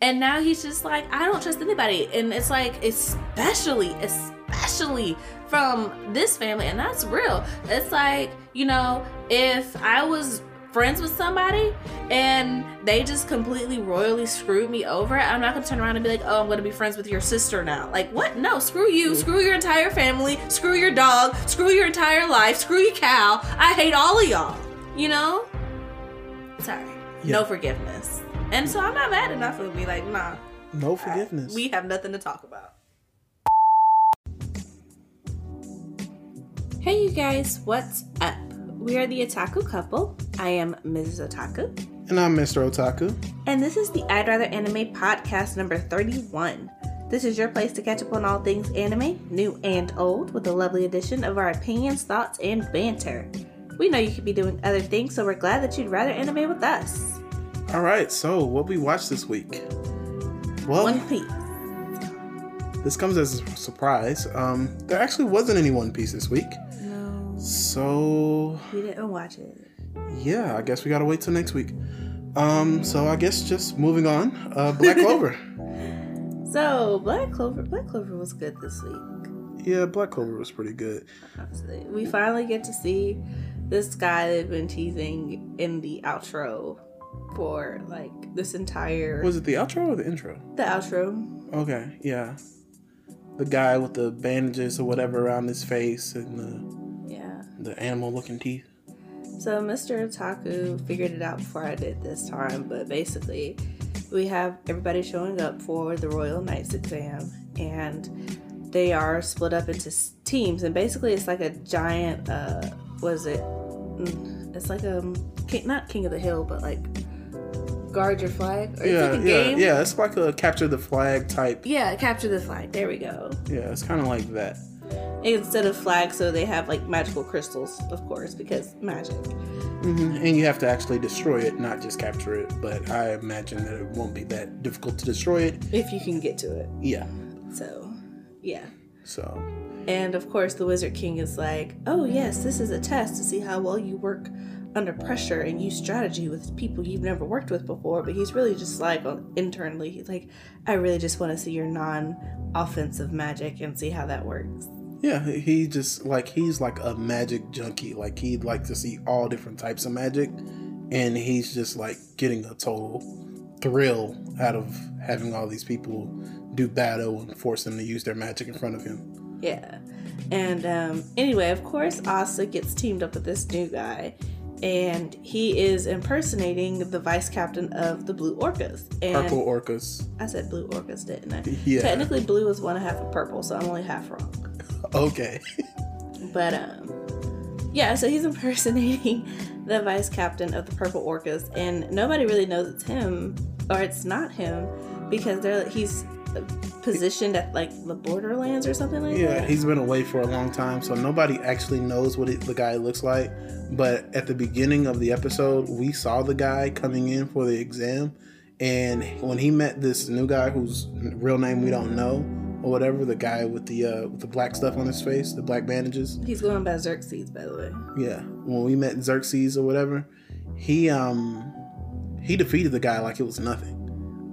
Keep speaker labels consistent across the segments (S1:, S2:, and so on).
S1: And now he's just like, I don't trust anybody. And it's like, especially, especially from this family. And that's real. It's like, you know, if I was friends with somebody and they just completely royally screwed me over, I'm not gonna turn around and be like, oh, I'm gonna be friends with your sister now. Like, what? No, screw you, mm-hmm. screw your entire family, screw your dog, screw your entire life, screw your cow. I hate all of y'all. You know? Sorry.
S2: Yeah.
S1: No forgiveness. And so I'm not mad enough to be like, nah,
S2: No forgiveness.
S1: we have nothing to talk about. Hey, you guys, what's up? We are the Otaku couple. I am Mrs. Otaku,
S2: and I'm Mr. Otaku.
S1: and this is the I'd Rather Anime podcast number 31. This is your place to catch up on all things anime, new and old, with a lovely addition of our opinions, thoughts, and banter. We know you could be doing other things, so we're glad that you'd rather anime with us.
S2: All right, so what we watched this week? Well,
S1: One Piece.
S2: this comes as a surprise. Um, there actually wasn't any One Piece this week,
S1: No,
S2: so
S1: we didn't watch it.
S2: yeah, I guess we gotta wait till next week. Um, so I guess just moving on. Uh, Black Clover.
S1: So Black Clover, Black Clover was good this week.
S2: yeah, Black Clover was pretty good.
S1: Honestly, we finally get to see this guy they've been teasing in the outro for like this entire
S2: Was it the outro or the intro?
S1: the outro.
S2: Okay, yeah. The guy with the bandages or whatever around his face and the
S1: Yeah.
S2: the animal looking teeth.
S1: So Mr. Otaku figured it out before I did this time, but basically, we have everybody showing up for the Royal Knights exam, and they are split up into teams, and basically, it's like a giant. Uh, was it? mm, It's like a king, not King of the Hill, but like guard your flag. Or
S2: Yeah,
S1: it's like a
S2: yeah,
S1: game.
S2: yeah. It's like a capture the flag type.
S1: Yeah, capture the flag. There we go.
S2: Yeah, it's kind of like that.
S1: Instead of flags, so they have like magical crystals, of course, because magic.
S2: hmm And you have to actually destroy it, not just capture it. But I imagine that it won't be that difficult to destroy it.
S1: If you can get to it.
S2: Yeah.
S1: So, yeah.
S2: So
S1: And of course, the Wizard King is like, oh, yes, this is a test to see how well you work under pressure and use strategy with people you've never worked with before. But he's really just like, internally, he's like, I really just want to see your non offensive magic and see how that works.
S2: yeah, he just like he's like a magic junkie. Like he'd like to see all different types of magic, and he's just like getting a total thrill out of having all these people do battle and force them to use their magic in front of him.
S1: Yeah. And um, anyway, of course, Asta gets teamed up with this new guy. And he is impersonating the vice captain of the Blue Orcas. And
S2: Purple orcas.
S1: I said Blue Orcas, didn't I?
S2: Yeah.
S1: Technically, blue is one and a half of purple, so I'm only half wrong.
S2: Okay.
S1: But um, yeah, so he's impersonating the vice captain of the Purple Orcas, and nobody really knows it's him or it's not him because they're he's positioned at like the borderlands or something like
S2: Yeah,
S1: that.
S2: he's been away for a long time, so nobody actually knows what it, the guy looks like. But at the beginning of the episode, we saw the guy coming in for the exam, and when he met this new guy whose real name we don't know or whatever, the guy with the uh, with the black stuff on his face, the black bandages.
S1: He's going by Xerxes, by the way.
S2: Yeah, when we met Xerxes or whatever, he um he defeated the guy like it was nothing,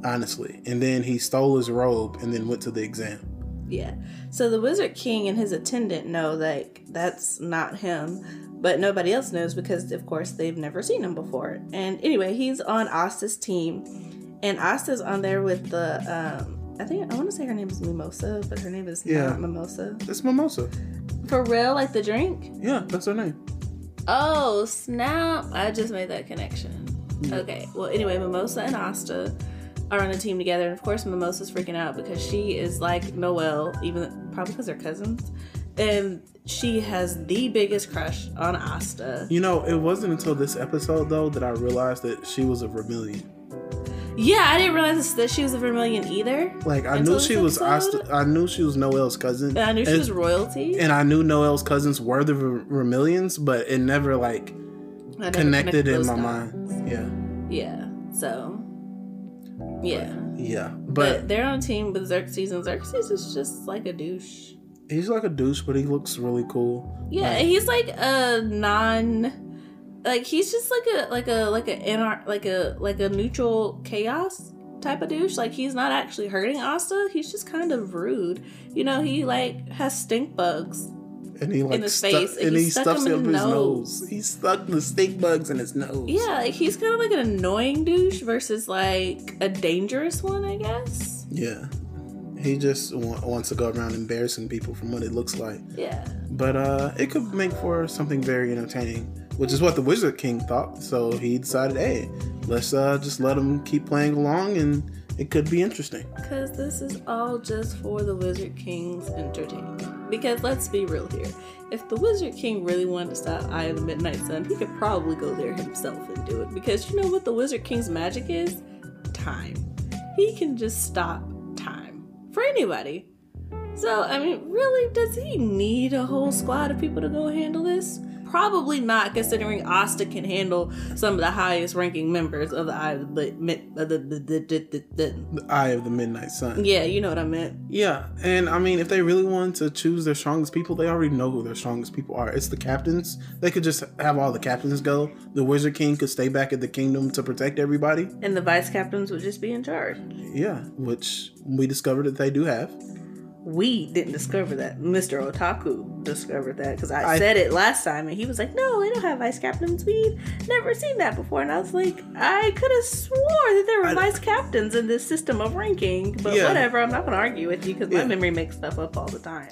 S2: honestly, and then he stole his robe and then went to the exam.
S1: Yeah. So the Wizard King and his attendant know like that's not him, but nobody else knows because of course they've never seen him before. And anyway, he's on Asta's team, and Asta's on there with the um. I think I want to say her name is Mimosa, but her name is
S2: Yeah.
S1: not Mimosa.
S2: It's Mimosa.
S1: For real, like the drink?
S2: Yeah, that's her name.
S1: Oh snap! I just made that connection. Okay. Well, anyway, Mimosa and Asta are on a team together, and of course, Mimosa's freaking out because she is like Noelle, even probably because they're cousins, and she has the biggest crush on Asta.
S2: You know, it wasn't until this episode though that I realized that she was a Vermilion.
S1: Yeah, I didn't realize that she was a Vermilion either.
S2: Like I knew she was? Asta, I knew she was Noelle's cousin.
S1: And I knew she was royalty.
S2: and I knew Noelle's cousins were the Ver- Vermilions, but it never like
S1: never
S2: connected in my
S1: dots.
S2: mind. Yeah,
S1: Yeah. So. Yeah.
S2: yeah.
S1: But,
S2: But,
S1: they're on team with Xerxes, and Xerxes is just like a douche.
S2: he's like a douche, but he looks really cool.
S1: Yeah,
S2: Like-
S1: he's like a non like he's just like a like a like a anar- like a like a neutral chaos type of douche. Like he's not actually hurting Asta. He's just kind of rude. You know, he like has stink bugs.
S2: And he like
S1: his
S2: stu-
S1: face, and
S2: and
S1: he
S2: he stuffs it
S1: in
S2: up
S1: his
S2: his
S1: nose.
S2: nose. He stuck the stink bugs in his nose.
S1: Yeah, like he's kind of like an annoying douche versus like a dangerous one, I guess.
S2: Yeah. He just wa- wants to go around embarrassing people from what it looks like.
S1: Yeah.
S2: But uh, it could make for something very entertaining, which is what the Wizard King thought. So he decided, hey, let's uh, just let him keep playing along, and it could be interesting.
S1: Because this is all just for the Wizard King's entertainment. Because let's be real here. If the Wizard King really wanted to stop Eye of the Midnight Sun, he could probably go there himself and do it. Because you know what the Wizard King's magic is? Time. He can just stop time. For anybody. So, I mean, really, does he need a whole squad of people to go handle this? Probably not, considering Asta can handle some of the highest ranking members of the Eye of the Mid. Uh, the, the, the, the, the, the,
S2: The Eye of the Midnight Sun.
S1: yeah, you know what I meant.
S2: Yeah, and I mean, if they really wanted to choose their strongest people, they already know who their strongest people are. It's the captains. They could just have all the captains go. The Wizard King could stay back at the kingdom to protect everybody.
S1: And the vice captains would just be in charge.
S2: Yeah, which we discovered that they do have.
S1: We didn't discover that. Mr. Otaku discovered that because I,
S2: I-
S1: said it last time and he was like, no, they don't have vice captains. We've never seen that before. And I was like, I could have swore that there were
S2: I-
S1: vice captains in this system of ranking. But
S2: Yeah.
S1: whatever, I'm not going to argue with you because
S2: Yeah.
S1: my memory makes stuff up all the time.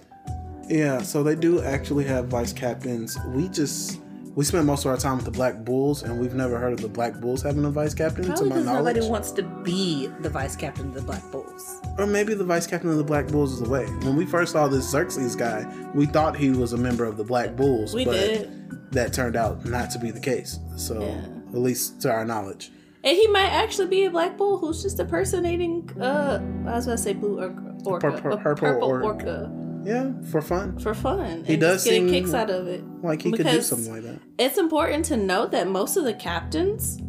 S2: Yeah, so they do actually have vice captains. We just we spent most of our time with the Black Bulls, and we've never heard of the Black Bulls having a vice captain,
S1: Probably
S2: to my
S1: because
S2: knowledge.
S1: nobody wants to be the vice captain of the Black Bulls.
S2: or maybe the vice captain of the Black Bulls is away. When we first saw this Xerxes guy, we thought he was a member of the Black Bulls,
S1: We
S2: but
S1: did.
S2: that turned out not to be the case. So,
S1: Yeah.
S2: at least to our knowledge.
S1: And he might actually be a black bull who's just impersonating, uh, I was going to say blue orca, orca
S2: Purple- purple
S1: purple
S2: or-
S1: orca.
S2: Yeah, for fun.
S1: for fun.
S2: He does seem
S1: kicks out of it.
S2: Like he could do something like that.
S1: It's important to note that most of the captains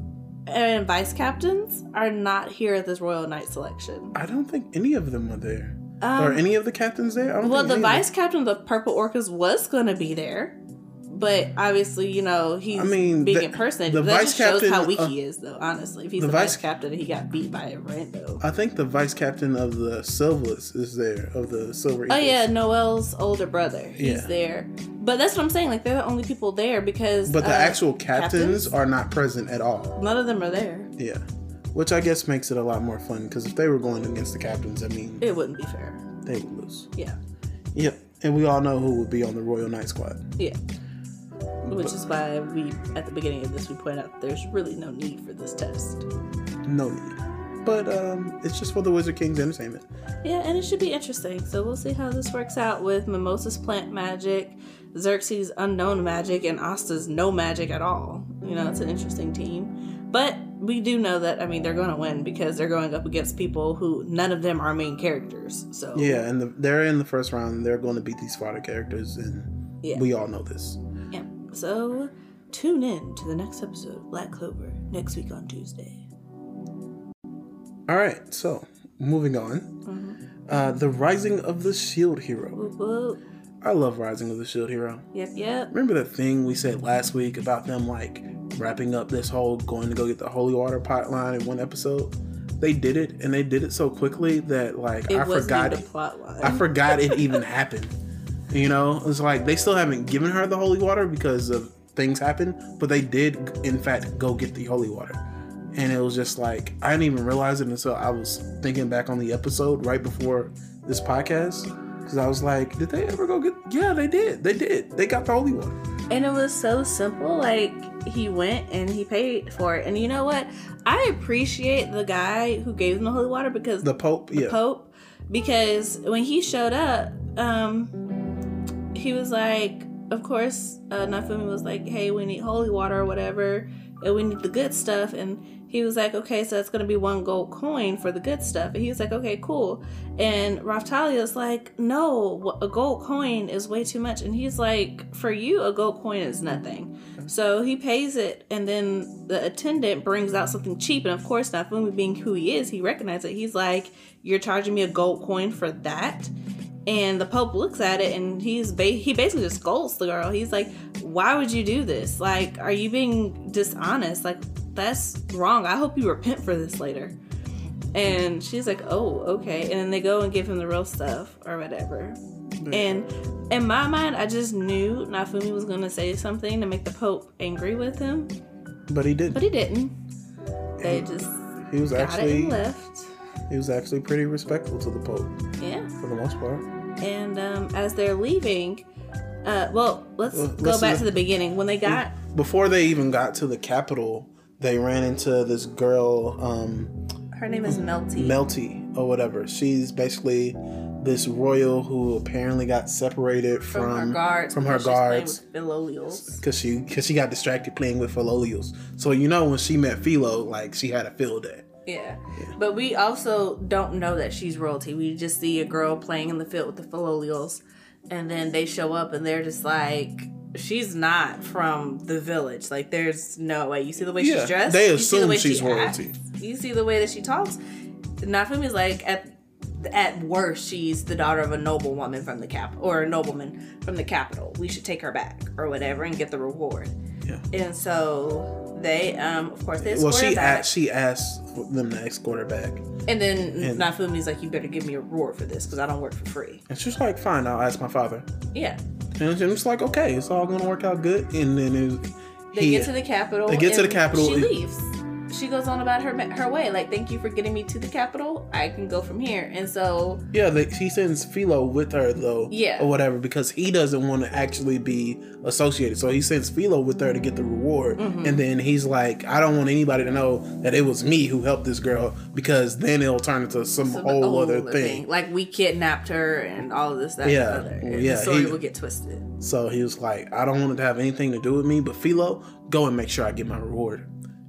S1: and vice captains are not here at this Royal Knight selection.
S2: I don't think any of them were there.
S1: Um,
S2: Are any of the captains there? I don't
S1: well, the
S2: any of them-
S1: vice captain of the Purple Orcas was going to be there, but obviously, you know, he's
S2: I mean,
S1: being
S2: the-
S1: impersonated.
S2: the
S1: that
S2: vice
S1: just shows
S2: captain
S1: how weak
S2: of-
S1: he is, though. Honestly, if he's
S2: the
S1: the,
S2: vice-
S1: vice captain and he got beat by a rando.
S2: I think the vice captain of the Silvers is there, of the Silver
S1: Oh yeah, Noelle's older brother. He's
S2: Yeah.
S1: there. But that's what I'm saying. Like they're the only people there because.
S2: But the
S1: uh,
S2: actual captains, are not present at all.
S1: none of them are there.
S2: Yeah. Which I guess makes it a lot more fun because if they were going against the captains, I mean,
S1: It wouldn't be fair.
S2: they would lose.
S1: Yeah,
S2: Yep. And we all know who would be on the Royal Knight Squad.
S1: yeah. Which is why we, at the beginning of this, we point out there's really no need for this test.
S2: No need. But um, it's just for the Wizard King's entertainment.
S1: Yeah, and it should be interesting. So we'll see how this works out with Mimosa's plant magic, Xerxes' unknown magic, and Asta's no magic at all. You know, it's an interesting team. But we do know that, I mean, they're going to win because they're going up against people who none of them are main characters. So,
S2: Yeah, and the, they're in the first round. They're going to beat these fodder characters, and
S1: Yeah.
S2: we all know this.
S1: So tune in to the next episode of Black Clover next week on Tuesday.
S2: All right, so moving on.
S1: Mm-hmm.
S2: Uh, the Rising of the Shield Hero. I love Rising of the Shield Hero.
S1: Yep, yep.
S2: Remember that thing we said last week about them like wrapping up this whole going to go get the holy water pot line in one episode? They did it, and they did it so quickly that like
S1: It
S2: I forgot.
S1: a plot line.
S2: I forgot it even happened. You know, it's like they still haven't given her the holy water because of things happen, but they did in fact go get the holy water. And it was just like I didn't even realize it until I was thinking back on the episode right before this podcast. Because I was like, did they ever go get? Yeah, they did. They did. They got the holy water.
S1: And it was so simple. Like he went and he paid for it. And you know what? I appreciate the guy who gave him the holy water because
S2: The Pope,
S1: the
S2: yeah.
S1: Pope, because when he showed up, um, he was like, of course, uh, Nafumi was like, "Hey, we need holy water or whatever, and we need the good stuff." And he was like, "Okay, so it's gonna be one gold coin for the good stuff." And he was like, "Okay, cool." And Raphtalia's like, "No, a gold coin is way too much." And he's like, "For you, a gold coin is nothing." So he pays it, and then the attendant brings out something cheap. And of course, Nafumi, being who he is, he recognizes it. He's like, "You're charging me a gold coin for that?" And the Pope looks at it, and he's ba- he basically just scolds the girl. He's like, "Why would you do this? Like, are you being dishonest? Like, that's wrong. I hope you repent for this later." And she's like, "Oh, okay." And then they go and give him the real stuff or whatever. And in my mind, I just knew Nafumi was gonna say something to make the Pope angry with him,
S2: But he didn't.
S1: but he didn't. They just
S2: He was actually
S1: and left.
S2: he was actually pretty respectful to the Pope
S1: Yeah.
S2: for the most part.
S1: And um, as they're leaving, uh, well, let's
S2: Well,
S1: go back
S2: to-
S1: to the beginning when they got.
S2: Before they even got to the capital, they ran into this girl, um,
S1: Her name is Melty.
S2: Melty or whatever. She's basically this royal who apparently got separated
S1: from,
S2: from
S1: her guards.
S2: from her guards because she because she got distracted playing with Filolials. So you know when she met Filo, like she had a field day.
S1: Yeah. But we also don't know that she's royalty. We just see a girl playing in the field with the Filolials. And then they show up and they're just like, she's not from the village. Like, there's no way. You see the way
S2: Yeah,
S1: she's dressed?
S2: they
S1: You see the
S2: assume
S1: way
S2: she's
S1: she
S2: royalty.
S1: acts? You see the way that she talks? Nafumi's like, at at worst, she's the daughter of a noblewoman from the cap or a nobleman from the capital. We should take her back or whatever and get the reward.
S2: Yeah.
S1: And so they, um, of course, they
S2: Well, she
S1: back.
S2: asked, she asked them to escort her back,
S1: And then
S2: And-
S1: Nafumi's like, you better give me a reward for this because I don't work for free.
S2: and she's like, "Fine, I'll ask my father."
S1: Yeah.
S2: And it's like, "Okay, it's all gonna work out good." And then it,
S1: They
S2: he,
S1: get to the capital.
S2: They get to the capital.
S1: She leaves. She goes on about her her way. Like, thank you for getting me to the capital. I can go from here. And so,
S2: Yeah, they, she sends Filo with her though,
S1: Yeah.
S2: or whatever, because he doesn't want to actually be associated. So he sends Filo with her to get the reward,
S1: Mm-hmm.
S2: and then he's like, "I don't want anybody to know that it was me who helped this girl, because then it'll turn into some
S1: so the
S2: whole other
S1: other
S2: thing."
S1: like we kidnapped her and all of this, that,
S2: Yeah.
S1: and the other. And
S2: yeah,
S1: the story
S2: he-
S1: will get twisted.
S2: So he was like, "I don't want it to have anything to do with me, but Filo, go and make sure I get my reward."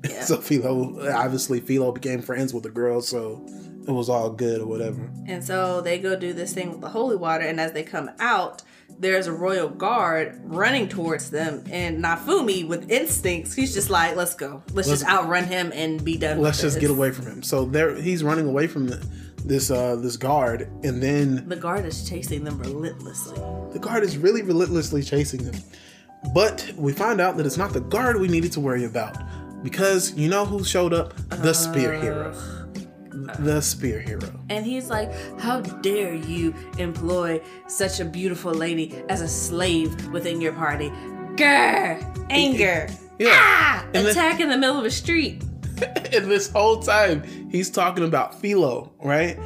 S1: Yeah.
S2: so Filo, obviously, Filo became friends with the girl, so it was all good or whatever.
S1: And so they go do this thing with the holy water, and as they come out, there's a royal guard running towards them, and Nafumi, with instincts, he's just like, "Let's go, let's,
S2: Let's-
S1: just outrun him and be done."
S2: Let's just
S1: this."
S2: get away from him. So there, he's running away from the, this uh this guard, and then
S1: The guard is chasing them relentlessly.
S2: the guard is really relentlessly chasing them. But we find out that it's not the guard we needed to worry about because you know who showed up? The spear hero. The spear hero.
S1: And he's like, How dare you employ such a beautiful lady as a slave within your party? Grr! Anger!
S2: Yeah.
S1: Ah!
S2: And
S1: Attack in the middle of a street.
S2: and this whole time he's talking about Filo, right?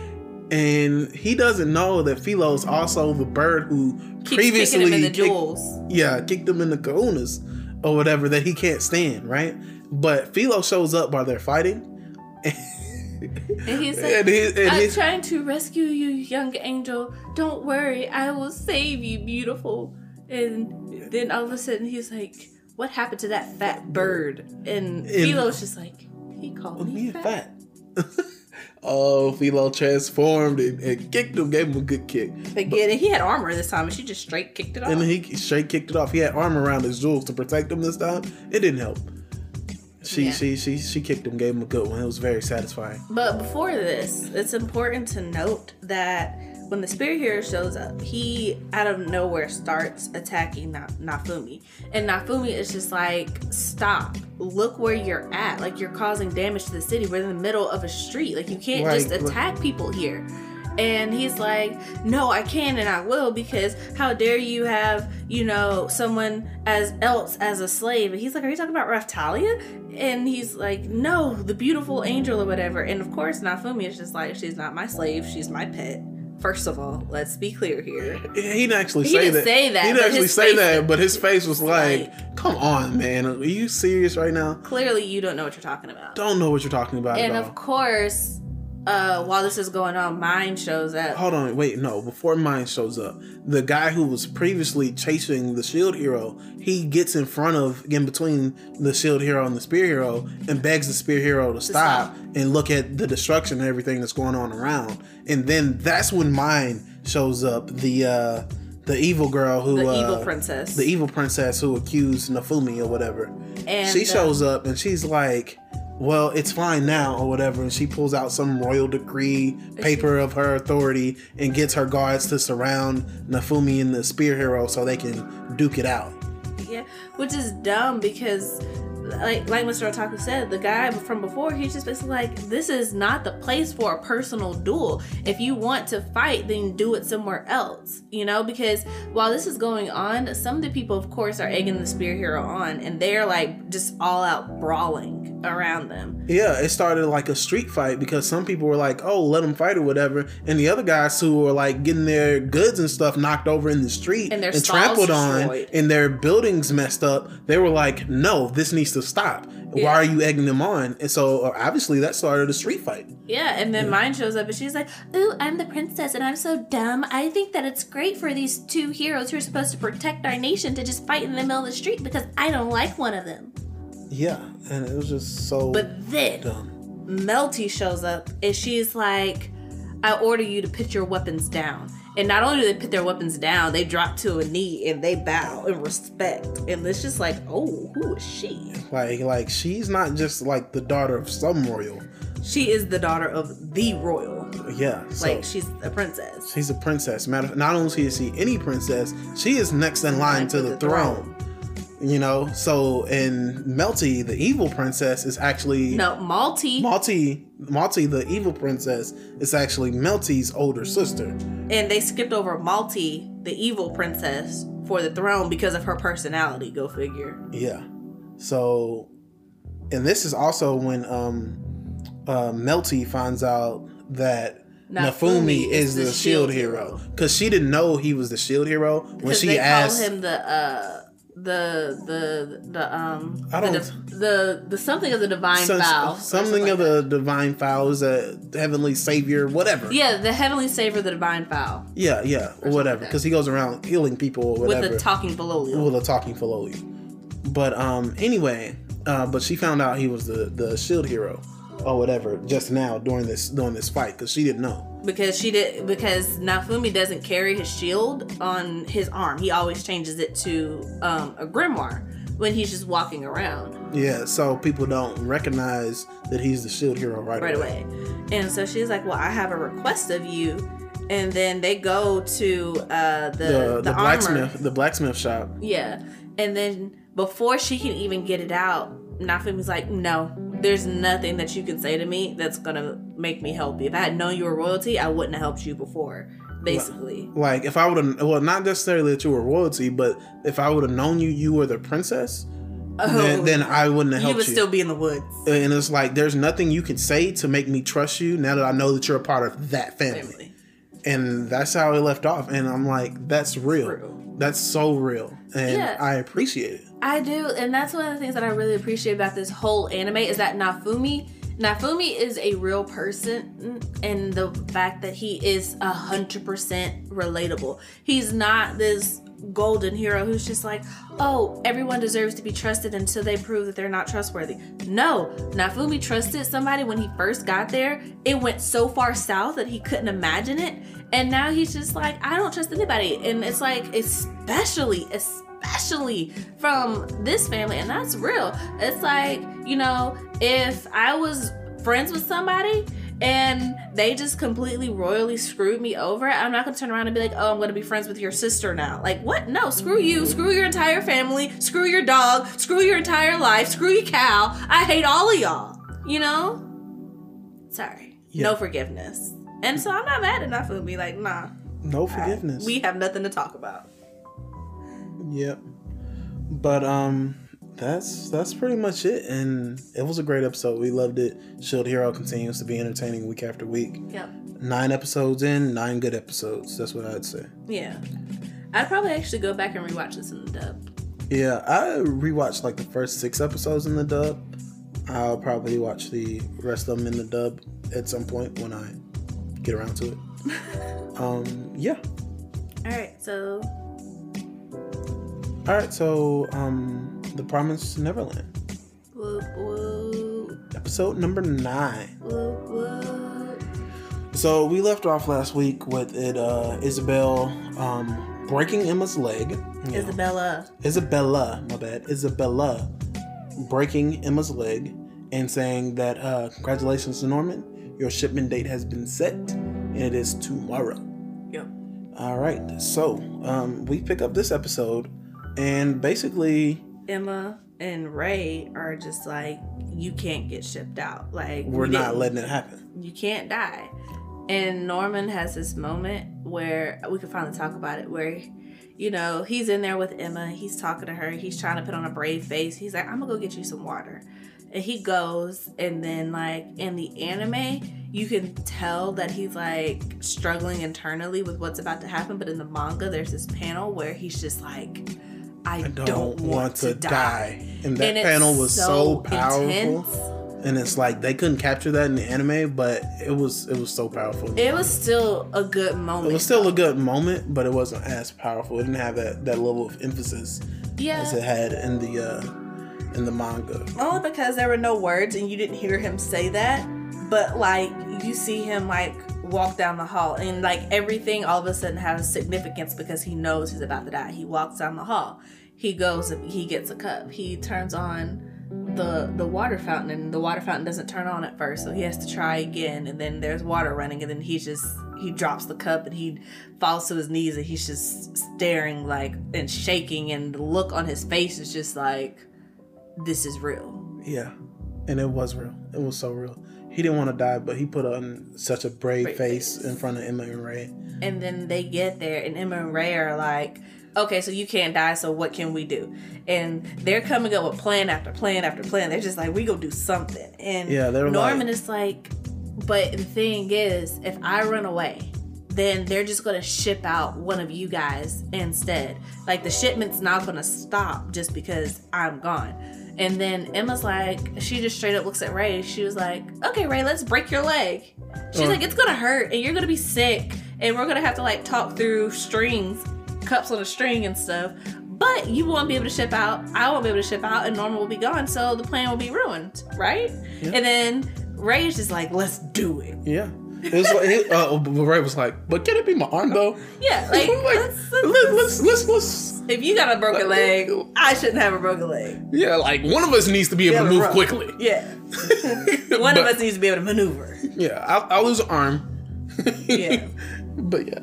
S2: And he doesn't know that Filo is also the bird who
S1: Keeps
S2: previously
S1: kicking him in the
S2: kicked-
S1: jewels.
S2: yeah, kicked him in the kahunas or whatever that he can't stand, right? But Filo shows up while they're fighting.
S1: And he's like,
S2: And he- and
S1: I'm
S2: he's-
S1: trying to rescue you, young angel. Don't worry, I will save you, beautiful. And then all of a sudden he's like, What happened to that fat bird? And, Filo's just like, He called oh, me
S2: Me
S1: fat.
S2: fat. oh, Filo transformed and, and kicked him, gave him a good kick.
S1: Again, and he had armor this time, and she just straight kicked it off.
S2: And he straight kicked it off. He had armor around his jewels to protect him this time. It didn't help. She
S1: Yeah.
S2: she she she kicked him, gave him a good one. It was very satisfying.
S1: But before this, it's important to note that when the spear hero shows up, he out of nowhere starts attacking Na- Nafumi. And Nafumi is just like, stop. Look where you're at. Like, you're causing damage to the city. We're in the middle of a street. Like, you can't
S2: Right,
S1: just attack people here. And he's like, no, I can and I will because how dare you have, you know, someone as else as a slave? And he's like, are you talking about Raphtalia? And he's like, no, the beautiful angel or whatever. And of course, Nafumi is just like, she's not my slave, she's my pet. First of all, let's be clear here.
S2: He didn't actually
S1: He
S2: say
S1: didn't
S2: that.
S1: say that,
S2: He didn't actually say that, but his face was like,
S1: like-
S2: "Come on, man, are you serious right now?
S1: Clearly, you don't know what you're talking about.
S2: Don't know what you're talking about
S1: and
S2: at all."
S1: of course, uh, while this is going on, Myne shows up.
S2: Hold on, wait, no. Before Myne shows up, the guy who was previously chasing the shield hero, he gets in front of, in between the shield hero and the spear hero, and begs the spear hero to stop,
S1: stop.
S2: and look at the destruction and everything that's going on around. And then that's when Myne shows up. The uh, the evil girl who,
S1: The
S2: uh,
S1: evil princess.
S2: the evil princess who accused Nafumi or whatever.
S1: And,
S2: she
S1: uh,
S2: shows up and she's like, "Well, it's fine now," or whatever. And she pulls out some royal decree paper of her authority and gets her guards to surround Nafumi and the spear hero so they can duke it out.
S1: Yeah, which is dumb because like like Mr. Otaku said, the guy from before, he's just basically like, this is not the place for a personal duel. If you want to fight, then do it somewhere else. You know, because while this is going on, some of the people, of course, are egging the spear hero on, and they're like just all out brawling around them.
S2: Yeah, it started like a street fight because some people were like, "Oh, let them fight or whatever," and the other guys who were like getting their goods and stuff knocked over in the street
S1: And their
S2: and trampled on, and their buildings messed up. They were like, "No, this needs to stop. Why are you egging them on?" And so uh, obviously that started a street fight.
S1: Yeah, and then Myne shows up and she's like, Ooh, I'm the princess and I'm so dumb. I think that it's great for these two heroes who are supposed to protect our nation to just fight in the middle of the street because I don't like one of them.
S2: Yeah, and it was just so
S1: But then
S2: dumb.
S1: Melty shows up and she's like, I order you to put your weapons down. And not only do they put their weapons down, they drop to a knee and they bow in respect. And it's just like, oh, who is she?
S2: Like, like she's not just like the daughter of some royal.
S1: She is the daughter of the royal.
S2: Yeah, so
S1: Like she's a princess.
S2: she's a princess. Matter, not only is she any princess, she is next in line to the throne. You know, so in Melty, the evil princess, is actually
S1: No, Malty.
S2: Malty. Malty, the evil princess, is actually Melty's older sister.
S1: and they skipped over Malty, the evil princess, for the throne because of her personality. Go figure.
S2: Yeah. So, and this is also when um, uh, Melty finds out that Nafumi, is, the, shield, hero because she didn't know he was the shield hero when she
S1: they
S2: asked.
S1: call him the uh the the the um
S2: I
S1: the,
S2: don't-
S1: div- the the something of the divine or
S2: something
S1: like
S2: of
S1: that.
S2: the divine vows, a heavenly savior, whatever.
S1: yeah, the heavenly savior, the divine vow,
S2: yeah, yeah, or whatever. Because he goes around healing people or whatever
S1: with the talking Bololio.
S2: with a talking Filoli. But um, anyway, uh, but she found out he was the the shield hero or whatever just now during this during this fight because she didn't know.
S1: because she did because Nafumi doesn't carry his shield on his arm. He always changes it to um, a grimoire when he's just walking around.
S2: Yeah, so people don't recognize that he's the shield hero right,
S1: right
S2: away.
S1: away. And so she's like, "Well, I have a request of you." And then they go to uh, the
S2: The,
S1: the,
S2: the,
S1: armor.
S2: blacksmith the blacksmith shop.
S1: Yeah, and then before she can even get it out, Nafumi's like, "No, there's nothing that you can say to me that's gonna make me help you. If I had known you were royalty, I wouldn't have helped you before." Basically,
S2: Like if I would have well not necessarily that you were royalty, but if I would have known you you were the princess, then, oh. then I wouldn't have
S1: helped you would
S2: you.
S1: still be in the woods.
S2: and it's like there's nothing you can say to make me trust you now that I know that you're a part of that family.
S1: Family.
S2: And that's how it left off. And I'm like, that's real.
S1: True.
S2: That's so real. And
S1: Yeah.
S2: I appreciate it.
S1: I do, and that's one of the things that I really appreciate about this whole anime is that Nafumi, Nafumi is a real person, and the fact that he is a hundred percent relatable. He's not this golden hero who's just like, oh, everyone deserves to be trusted until they prove that they're not trustworthy. No, Nafumi trusted somebody when he first got there. It went so far south that he couldn't imagine it, and now he's just like, I don't trust anybody, and it's like, especially, especially from this family, and that's real. It's like, you know, if I was friends with somebody and they just completely royally screwed me over, I'm not gonna turn around and be like, oh, I'm gonna be friends with your sister now. Like, what? No, screw you, screw your entire family, screw your dog, screw your entire life, screw your cow. I hate all of y'all, you know? Sorry.
S2: Yeah.
S1: No forgiveness. And so I'm not mad at Nafumi, like, nah.
S2: No forgiveness.
S1: We have nothing to talk about.
S2: Yep. But um that's that's pretty much it. And it was a great episode. We loved it. Shield Hero continues to be entertaining week after week.
S1: Yep.
S2: Nine episodes in, nine good episodes. That's what I'd say.
S1: Yeah. I'd probably actually go back and rewatch this in the dub.
S2: Yeah, I rewatched like the first six episodes in the dub. I'll probably watch the rest of them in the dub at some point when I get around to it. um, yeah.
S1: All right, so
S2: All right. So, um, the Promised Neverland,
S1: whoop whoop
S2: episode number nine.
S1: whoop whoop.
S2: So we left off last week with it, uh, Isabel, um, breaking Emma's leg. You know,
S1: Isabella.
S2: Isabella, my bad, Isabella, breaking Emma's leg and saying that, uh, congratulations to Norman, your shipment date has been set it is tomorrow.
S1: Yep.
S2: All right, so um, we pick up this episode and basically,
S1: Emma and Ray are just like, you can't get shipped out. Like
S2: We're
S1: we
S2: not letting it happen.
S1: you can't die. And Norman has this moment where we can finally talk about it, where you know he's in there with Emma, he's talking to her, he's trying to put on a brave face. He's like, "I'm gonna go get you some water," and he goes, and then like in the anime, you can tell that he's like struggling internally with what's about to happen. But in the manga, there's this panel where he's just like, "I,
S2: I
S1: don't, want, to die."
S2: And that
S1: And
S2: panel was so, powerful.
S1: intense.
S2: And it's like they couldn't capture that in the anime, but it was it was so powerful.
S1: It was still a good moment.
S2: It was still a good moment, but it wasn't as powerful. It didn't have that, that level of emphasis
S1: yeah.
S2: as it had in the uh in the manga.
S1: Only because there were no words and you didn't hear him say that, but like you see him like walk down the hall and like everything all of a sudden has significance because he knows he's about to die. He walks down the hall. He goes he gets a cup. He turns on the the water fountain and the water fountain doesn't turn on at first, so he has to try again and then there's water running and then he just he drops the cup and he falls to his knees and he's just staring like and shaking and the look on his face is just like this is real.
S2: Yeah. And it was real. It was so real. He didn't want to die, but he put on such a brave,
S1: Brave
S2: face,
S1: face.
S2: in front of Emma and Ray.
S1: And then they get there, and Emma and Ray are like, okay, so you can't die, so what can we do? And they're coming up with plan after plan after plan. They're just like, we go do something. And
S2: Yeah, they're
S1: Norman
S2: like-
S1: is like, but the thing is, if I run away, then they're just gonna ship out one of you guys instead. Like the shipment's not gonna stop just because I'm gone. And then Emma's like, she just straight up looks at Ray. She was like, okay, Ray, let's break your leg. She's
S2: Or-
S1: like, it's gonna hurt and you're gonna be sick and we're gonna have to like talk through strings, cups on a string and stuff. But you won't be able to ship out. I won't be able to ship out, and Norma will be gone, so the plan will be ruined, right?
S2: Yeah.
S1: And then Ray is just like, let's do it.
S2: Yeah. It was like, it, uh, but Ray was like, but can it be my arm though?
S1: Yeah, like,
S2: like
S1: let's, let's-
S2: let, let's, let's, let's,
S1: if you got a broken leg, I shouldn't have a broken leg.
S2: yeah, like one of us needs to be able to move quickly.
S1: Yeah, one of us needs to be able to maneuver.
S2: Yeah, I'll, I'll lose an arm.
S1: Yeah.
S2: but yeah.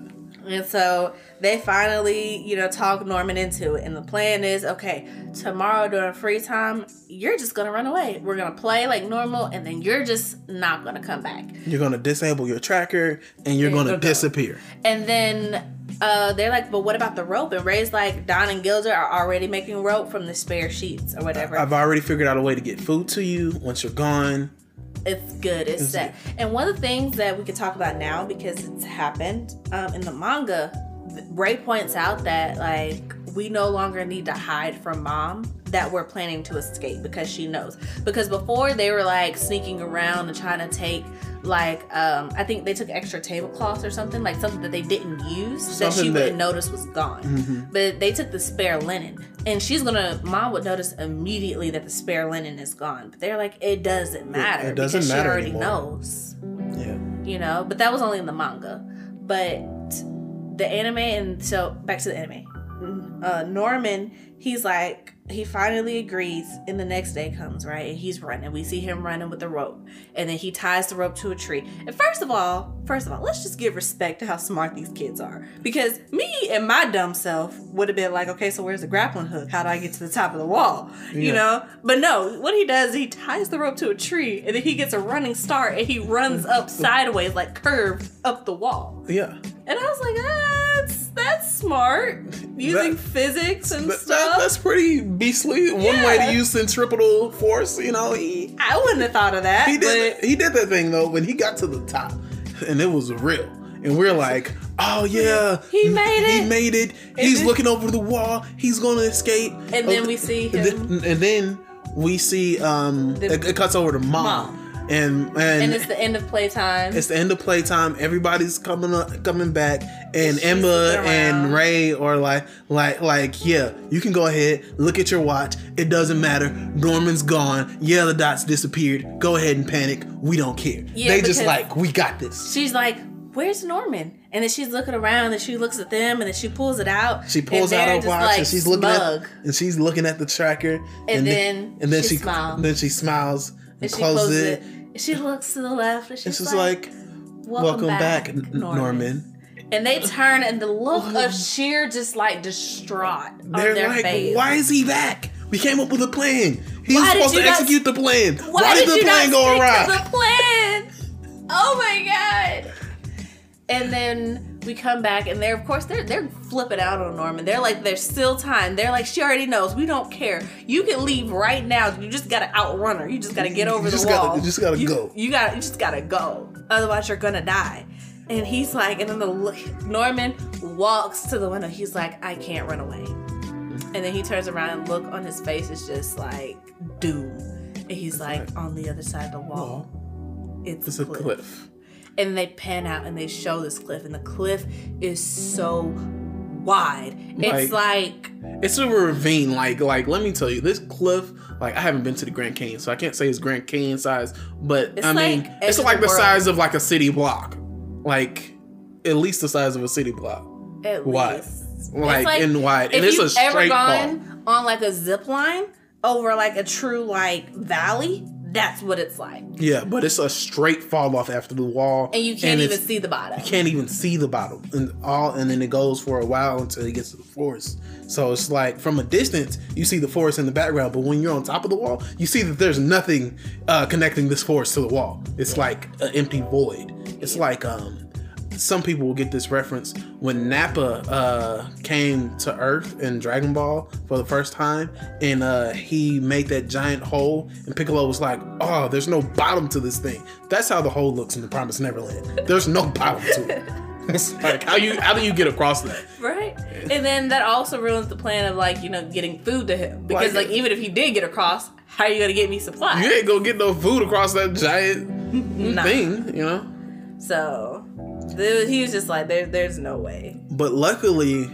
S1: And so they finally, you know, talk Norman into it. And the plan is okay, tomorrow during free time, you're just gonna run away. We're gonna play like normal, and then you're just not gonna come back.
S2: You're gonna disable your tracker and you're
S1: Yeah,
S2: gonna
S1: go, go.
S2: disappear.
S1: And then uh, they're like, but what about the rope? And Ray's like, Don and Gilda are already making rope from the spare sheets or whatever.
S2: I've already figured out a way to get food to you once you're gone.
S1: It's good it's set. and one of the things that we could talk about now because it's happened um, in the manga ray points out that like we no longer need to hide from mom that we're planning to escape because she knows. Because before they were like sneaking around and trying to take like um i think they took extra tablecloths or something like something that they didn't use that she
S2: that-
S1: wouldn't notice was gone.
S2: Mhm.
S1: but they took the spare linen and she's gonna mom would notice immediately that the spare linen is gone. But they're like it doesn't matter
S2: it doesn't
S1: because
S2: matter
S1: she already
S2: anymore.
S1: knows.
S2: Yeah.
S1: you know? But that was only in the manga. But the anime and so back to the anime uh norman he's like he finally agrees and the next day comes right? And he's running. We see him running with the rope and then he ties the rope to a tree. And first of all first of all let's just give respect to how smart these kids are. Because me and my dumb self would have been like okay so where's the grappling hook? How do i get to the top of the wall? You know? But no what he does he ties the rope to a tree and then he gets a running start and he runs up sideways like curved up the wall.
S2: Yeah.
S1: and i was like ah, that's that's smart. Using
S2: That-
S1: physics and
S2: That- that- that's pretty beastly. One way to use centripetal force, you know, he
S1: i wouldn't have thought of that
S2: he did
S1: but
S2: he did that thing though when he got to the top and it was real. And we're like, oh yeah,
S1: He made it.
S2: He made it. He's
S1: then-
S2: looking over the wall. He's gonna escape.
S1: And then
S2: Oh,
S1: we see
S2: and then- and then we see um
S1: The-
S2: it, it cuts over to mom,
S1: Mom.
S2: And and,
S1: and it's the end of playtime
S2: it's the end of playtime. Everybody's coming up, coming back, and
S1: She's
S2: Emma and. Ray are like, like, like, yeah, you can go ahead, look at your watch. It doesn't matter. Norman's gone. Yeah, the dots disappeared. Go ahead and panic. We don't care.
S1: Yeah,
S2: they just like, we got this.
S1: she's like where's norman and then she's looking around and she looks at them and then she pulls it out
S2: She pulls out her watch
S1: like,
S2: and she's looking
S1: smug.
S2: at and she's looking at the tracker.
S1: And then
S2: and then
S1: she
S2: she,
S1: smiles.
S2: then she smiles and,
S1: and she
S2: closes, it.
S1: And she looks to the left and she's like,
S2: like, "Welcome, back, N- Norman."
S1: And they turn and the look of sheer just like distraught
S2: They're
S1: their
S2: like,
S1: face.
S2: "Why is he back? We came up with a plan. He's
S1: Why
S2: supposed to
S1: not-
S2: execute the plan.
S1: Why,
S2: Why,
S1: did,
S2: did the plan go awry?
S1: the plan? Oh my god! And then we come back, and they're of course they're they're flipping out on Norman. They're like, there's still time. They're like, she already knows. We don't care. You can leave right now. You just gotta outrun her. You just gotta get
S2: You
S1: over the
S2: just gotta-
S1: wall.
S2: you just gotta
S1: You-
S2: go.
S1: You got to you just gotta go. Otherwise, you're gonna die. And he's like, and then the Norman walks to the window. He's like, I can't run away. And then he turns around and look on his face is just like doom. And he's like, on the other side of the wall, it's,
S2: It's
S1: a
S2: a
S1: cliff.
S2: cliff.
S1: And they pan out and they show this cliff, and the cliff is so wide. It's like
S2: It's a ravine. Like, like, let me tell you, this cliff. Like, I haven't been to the Grand Canyon, so I can't say it's Grand Canyon size. But
S1: It's
S2: I mean,
S1: like
S2: it's
S1: edge
S2: like
S1: the
S2: the size of like a city block. Like, at least the size of a city block.
S1: at
S2: Wide.
S1: least
S2: Like,
S1: It's
S2: and wide, and it's a
S1: ever
S2: straight fall.
S1: gone on like a zip line over like a true like valley, that's what it's like.
S2: Yeah, but it's a straight fall off after the wall,
S1: And you can't even see the bottom.
S2: You can't even see the bottom, and all, and then it goes for a while until it gets to the forest. So it's like from a distance, you see the forest in the background, but when you're on top of the wall, you see that there's nothing uh, connecting this forest to the wall. It's like an empty void. It's like um, some people will get this reference when Nappa uh, came to Earth in Dragon Ball for the first time, and uh, he made that giant hole, and Piccolo was like, "Oh, there's no bottom to this thing." That's how the hole looks in the Promised Neverland. There's no bottom to it. It's like how you how do you get across that?
S1: Right. And then that also ruins the plan of like, you know, getting food to him. Because
S2: Like-
S1: like, even if he did get across, how are you gonna get me supplies?
S2: You ain't gonna get no food across that giant
S1: Nah.
S2: thing, you know.
S1: So he was just like, there, there's no way.
S2: But luckily,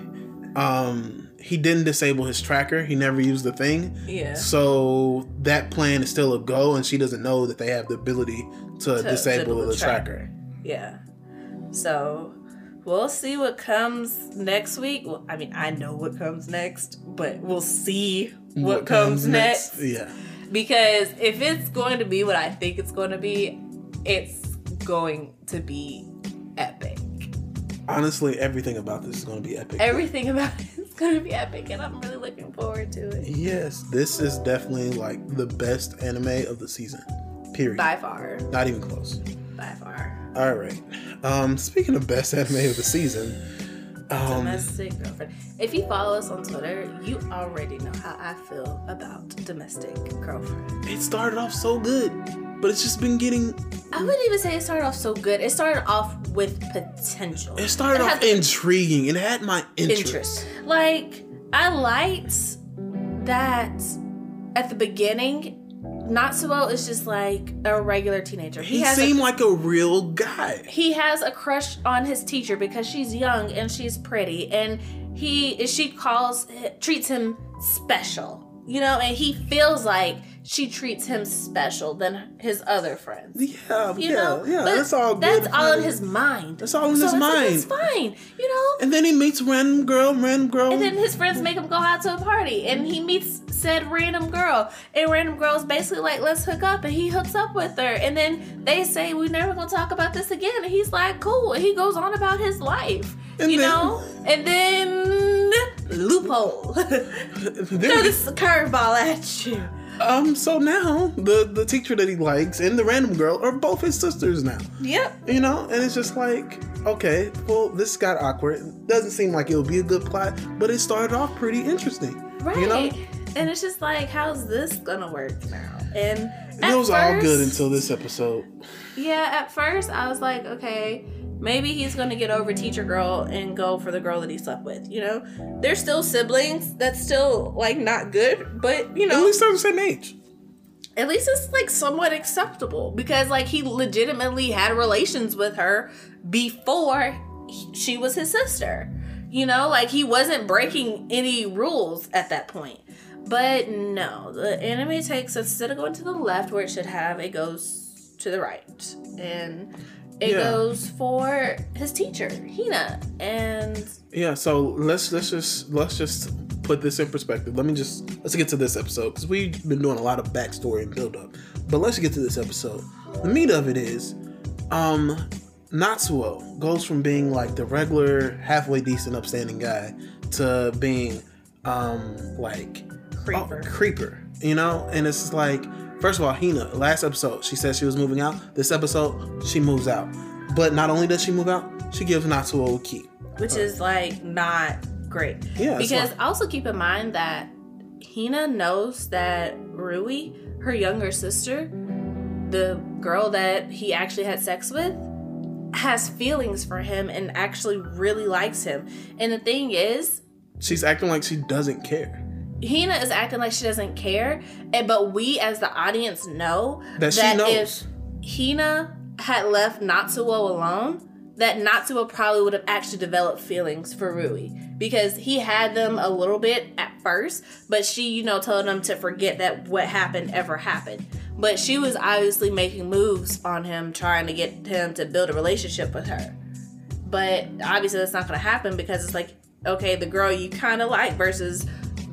S2: um, he didn't disable his tracker. He never used the thing.
S1: Yeah.
S2: So that plan is still a go, and she doesn't know that they have the ability to,
S1: To
S2: disable the
S1: the
S2: tracker.
S1: Yeah. So we'll see what comes next week. Well, I mean, I know what comes next, but we'll see what, comes, next.
S2: Yeah.
S1: Because if it's going to be what I think it's going to be, it's going to be.
S2: Honestly, everything about this is going to be epic.
S1: Everything about it is going to be epic, and I'm really looking forward to it.
S2: yes, this is definitely like the best anime of the season. Period.
S1: By far.
S2: Not even close.
S1: By far.
S2: All right. Um, speaking of best anime of the season, um,
S1: Domestic girlfriend. If you follow us on Twitter, you already know how I feel about domestic girlfriend.
S2: it started off so good, but it's just been getting.
S1: I wouldn't even say it started off so good. It started off with potential.
S2: It started
S1: It
S2: off intriguing. It had my interest.
S1: interest. Like I liked that at the beginning. Natsuo is just like a regular teenager.
S2: He,
S1: has a
S2: seemed like a real guy.
S1: he has a crush on his teacher because she's young and she's pretty and he she calls treats him special you know and he feels like she treats him special than his other friends.
S2: Yeah,
S1: you
S2: yeah,
S1: know?
S2: yeah.
S1: But
S2: That's all.
S1: that's all in his mind.
S2: That's all in
S1: so
S2: his
S1: it's like,
S2: mind.
S1: it's fine you know?
S2: And then he meets random girl, random girl.
S1: and then his friends make him go out to a party and he meets said random girl. And random girl's basically like let's hook up and he hooks up with her. And then they say we're never gonna talk about this again. And he's like cool. And he goes on about his life
S2: And
S1: you
S2: then-
S1: know? And then loophole. Throw this curveball at you
S2: um. So now the the teacher that he likes and the random girl are both his sisters now.
S1: yep
S2: You know, and it's just like, okay, well, this got awkward. Doesn't seem like it'll be a good plot, but it started off pretty interesting.
S1: right
S2: You know,
S1: and it's just like how's this gonna work now and
S2: it was all good until this episode.
S1: Yeah, at first I was like, okay, maybe he's gonna get over teacher girl and go for the girl that he slept with. You know, they're still siblings. That's still like not good, but you know, At
S2: least they're the same age.
S1: at least it's like somewhat acceptable because like he legitimately had relations with her before he- she was his sister. You know, like he wasn't breaking any rules at that point. But no, the anime takes instead of going to the left where it should have, it goes to the right. And it
S2: Yeah.
S1: goes for his teacher, Hina. And
S2: Yeah, so let's let's just let's just put this in perspective. Let me just let's get to this episode because we've been doing a lot of backstory and build up. But let's get to this episode. The meat of it is, um, Natsuo goes from being like the regular, halfway decent, upstanding guy to being, um, like
S1: Creeper.
S2: Oh, creeper. You know, and it's just like, first of all, Hina. Last episode, she said she was moving out. This episode, she moves out. But not only does she move out, she gives Natsuo a key.
S1: which is like not great.
S2: Yeah,
S1: because
S2: fine.
S1: also keep in mind that Hina knows that Rui, her younger sister, the girl that he actually had sex with, has feelings for him and actually really likes him. And the thing is,
S2: She's acting like she doesn't care.
S1: Hina is acting like she doesn't care, and but we as the audience know
S2: That she knows.
S1: if Hina had left Natsuo alone, that Natsuo probably would have actually developed feelings for Rui because he had them a little bit at first, but she, you know, told him to forget that what happened ever happened. But she was obviously making moves on him, trying to get him to build a relationship with her. But obviously, that's not going to happen because it's like, okay, the girl you kind of like versus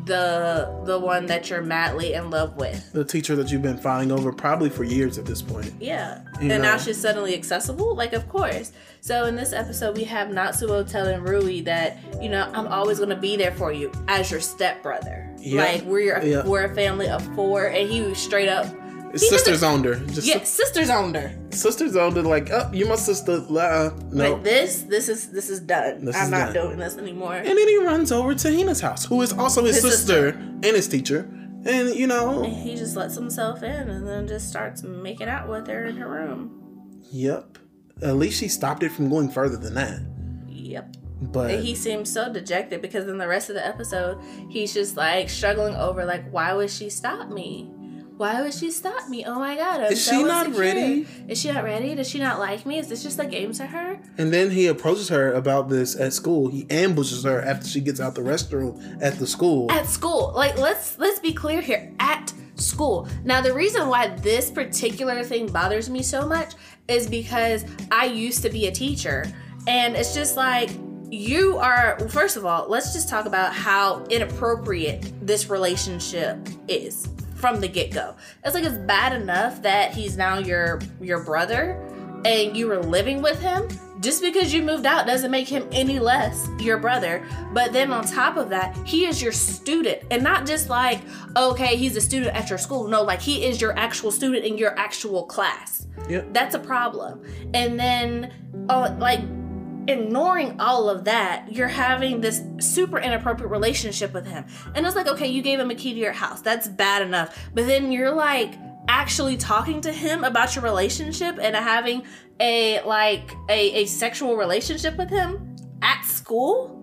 S1: the the one that you're madly in love with.
S2: The teacher that you've been fawning over probably for years at this point.
S1: Yeah.
S2: You
S1: and now
S2: know.
S1: she's suddenly accessible? Like, of course. So, in this episode, we have Natsuo telling Rui that, you know, I'm always going to be there for you as your stepbrother.
S2: Yeah.
S1: Like, we're, your,
S2: Yeah.
S1: we're a family of four. And he was straight up.
S2: His sister's owned her. Just
S1: Yeah, sisters owned her.
S2: sister's owned her. Like, oh, you my sister. Uh, no.
S1: But this, this is this is done.
S2: This
S1: I'm
S2: is
S1: not
S2: done.
S1: doing this anymore.
S2: And then he runs over to Hina's house, who is also his,
S1: His
S2: sister,
S1: sister.
S2: and his teacher. And you know,
S1: And he just lets himself in and then just starts making out with her in her room.
S2: yep. At least she stopped it from going further than that.
S1: Yep.
S2: But
S1: And he seems so dejected because in the rest of the episode, he's just like struggling over like, why would she stop me? Why would she stop me? Oh my god, I'm
S2: Is
S1: so
S2: she not
S1: insecure.
S2: ready?
S1: Is she not ready? Does she not like me? Is this just a game to her?
S2: and then he approaches her about this at school. He ambushes her after she gets out the restroom at the school.
S1: At school, like let's let's be clear here. At school. Now, the reason why this particular thing bothers me so much is because I used to be a teacher, and it's just like you are. First of all, let's just talk about how inappropriate this relationship is from the get go. It's like it's bad enough that he's now your your brother, and you were living with him. Just because you moved out doesn't make him any less your brother. But then on top of that, he is your student. And not just like, okay, he's a student at your school. No, like he is your actual student in your actual class.
S2: Yep.
S1: That's a problem. And then, uh, like, ignoring all of that, you're having this super inappropriate relationship with him. And it's like, okay, you gave him a key to your house. That's bad enough. But then you're like actually talking to him about your relationship and having a like a, a sexual relationship with him at school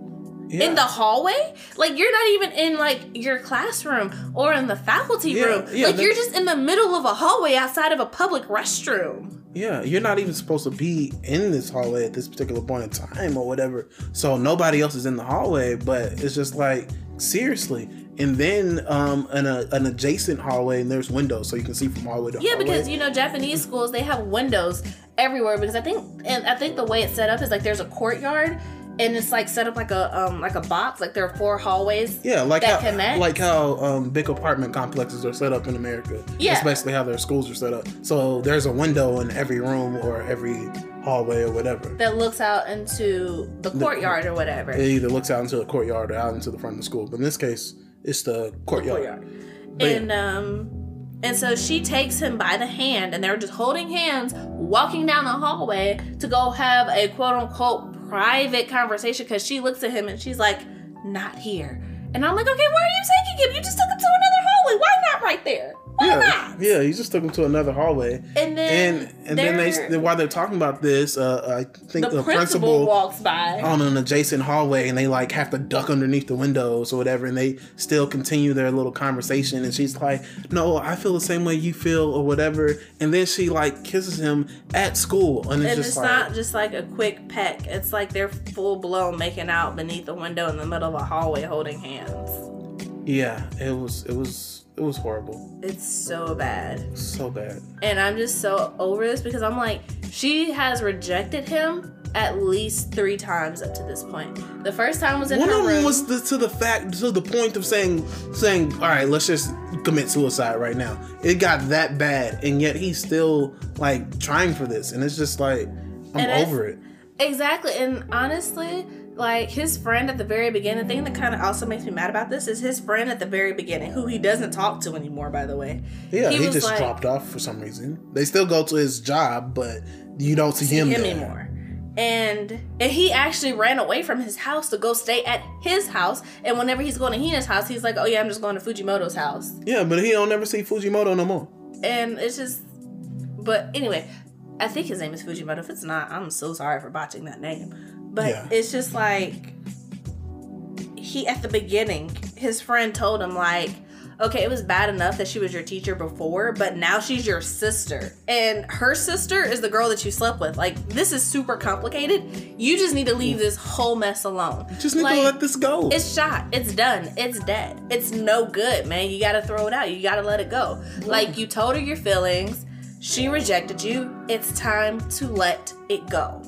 S2: Yeah.
S1: in the hallway like you're not even in like your classroom or in the faculty
S2: Yeah,
S1: room
S2: yeah,
S1: like you're just in the middle of a hallway outside of a public restroom
S2: Yeah, you're not even supposed to be in this hallway at this particular point in time or whatever. So nobody else is in the hallway, but it's just like seriously. And then um an, a, an adjacent hallway and there's windows so you can see from hallway to
S1: Yeah,
S2: hallway.
S1: because you know Japanese schools they have windows everywhere because I think and I think the way it's set up is like there's a courtyard and it's like set up like a um like a box like there are four hallways.
S2: yeah, like
S1: that
S2: how
S1: connect.
S2: like how um, big apartment complexes are set up in America.
S1: Yeah.
S2: That's basically how their schools are set up. So there's a window in every room or every hallway or whatever.
S1: That looks out into the courtyard or whatever.
S2: It either looks out into the courtyard or out into the front of the school. But in this case, it's the courtyard.
S1: courtyard.
S2: But yeah.
S1: And um and so she takes him by the hand and they're just holding hands walking down the hallway to go have a quote unquote private conversation because she looks at him and she's like, not here. And I'm like, okay, where are you taking him? You just took him to another hallway. Why not right there? Why
S2: Yeah,
S1: not?
S2: yeah. He just took him to another hallway,
S1: And then
S2: and and then they while they're talking about this, uh, I think
S1: the,
S2: the,
S1: principal,
S2: principal
S1: walks by.
S2: on an adjacent hallway, and they like have to duck underneath the windows or whatever, and they still continue their little conversation. And she's like, "No, I feel the same way you feel, or whatever." And then she like kisses him at school, and it's
S1: and it's
S2: like,
S1: not just like a quick peck. It's like they're full blown making out beneath the window in the middle of a hallway holding hands.
S2: yeah, it was it was it was horrible,
S1: It's so bad.
S2: so bad.
S1: And I'm just so over this because I'm like, she has rejected him at least three times up to this point. The first time was in
S2: One
S1: her
S2: of them
S1: room.
S2: was the, to the fact to the point of saying saying, "All right, let's just commit suicide right now." It got that bad, and yet he's still like trying for this, and it's just like I'm
S1: And
S2: over it.
S1: Exactly. And honestly, like his friend at the very beginning. The thing that kind of also makes me mad about this is his friend at the very beginning, who he doesn't talk to anymore. By the way,
S2: Yeah,
S1: He
S2: he, just
S1: like-
S2: dropped off for some reason. They still go to his job, but you don't see,
S1: see
S2: him,
S1: him anymore. And and he actually ran away from his house to go stay at his house. And whenever he's going to Hina's house, he's like, "Oh yeah, I'm just going to Fujimoto's house."
S2: Yeah, but he don't never see Fujimoto no more.
S1: And it's just, but anyway, I think his name is Fujimoto. If it's not, I'm so sorry for botching that name. But
S2: Yeah.
S1: it's just like he at the beginning, his friend told him like, okay, it was bad enough that she was your teacher before, but now she's your sister. And her sister is the girl that you slept with. Like, this is super complicated. You just need to leave this whole mess alone.
S2: Just need
S1: Like,
S2: to let this go.
S1: it's shot. It's done. It's dead. It's no good, man. You gotta throw it out. You gotta let it go. Like you told her your feelings. She rejected you. It's time to let it go.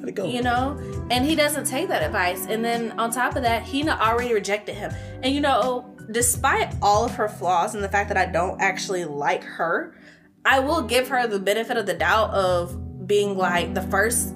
S2: Let it go.
S1: You know? And he doesn't take that advice. And then on top of that, Hina already rejected him. And you know, despite all of her flaws and the fact that I don't actually like her, I will give her the benefit of the doubt of being like the first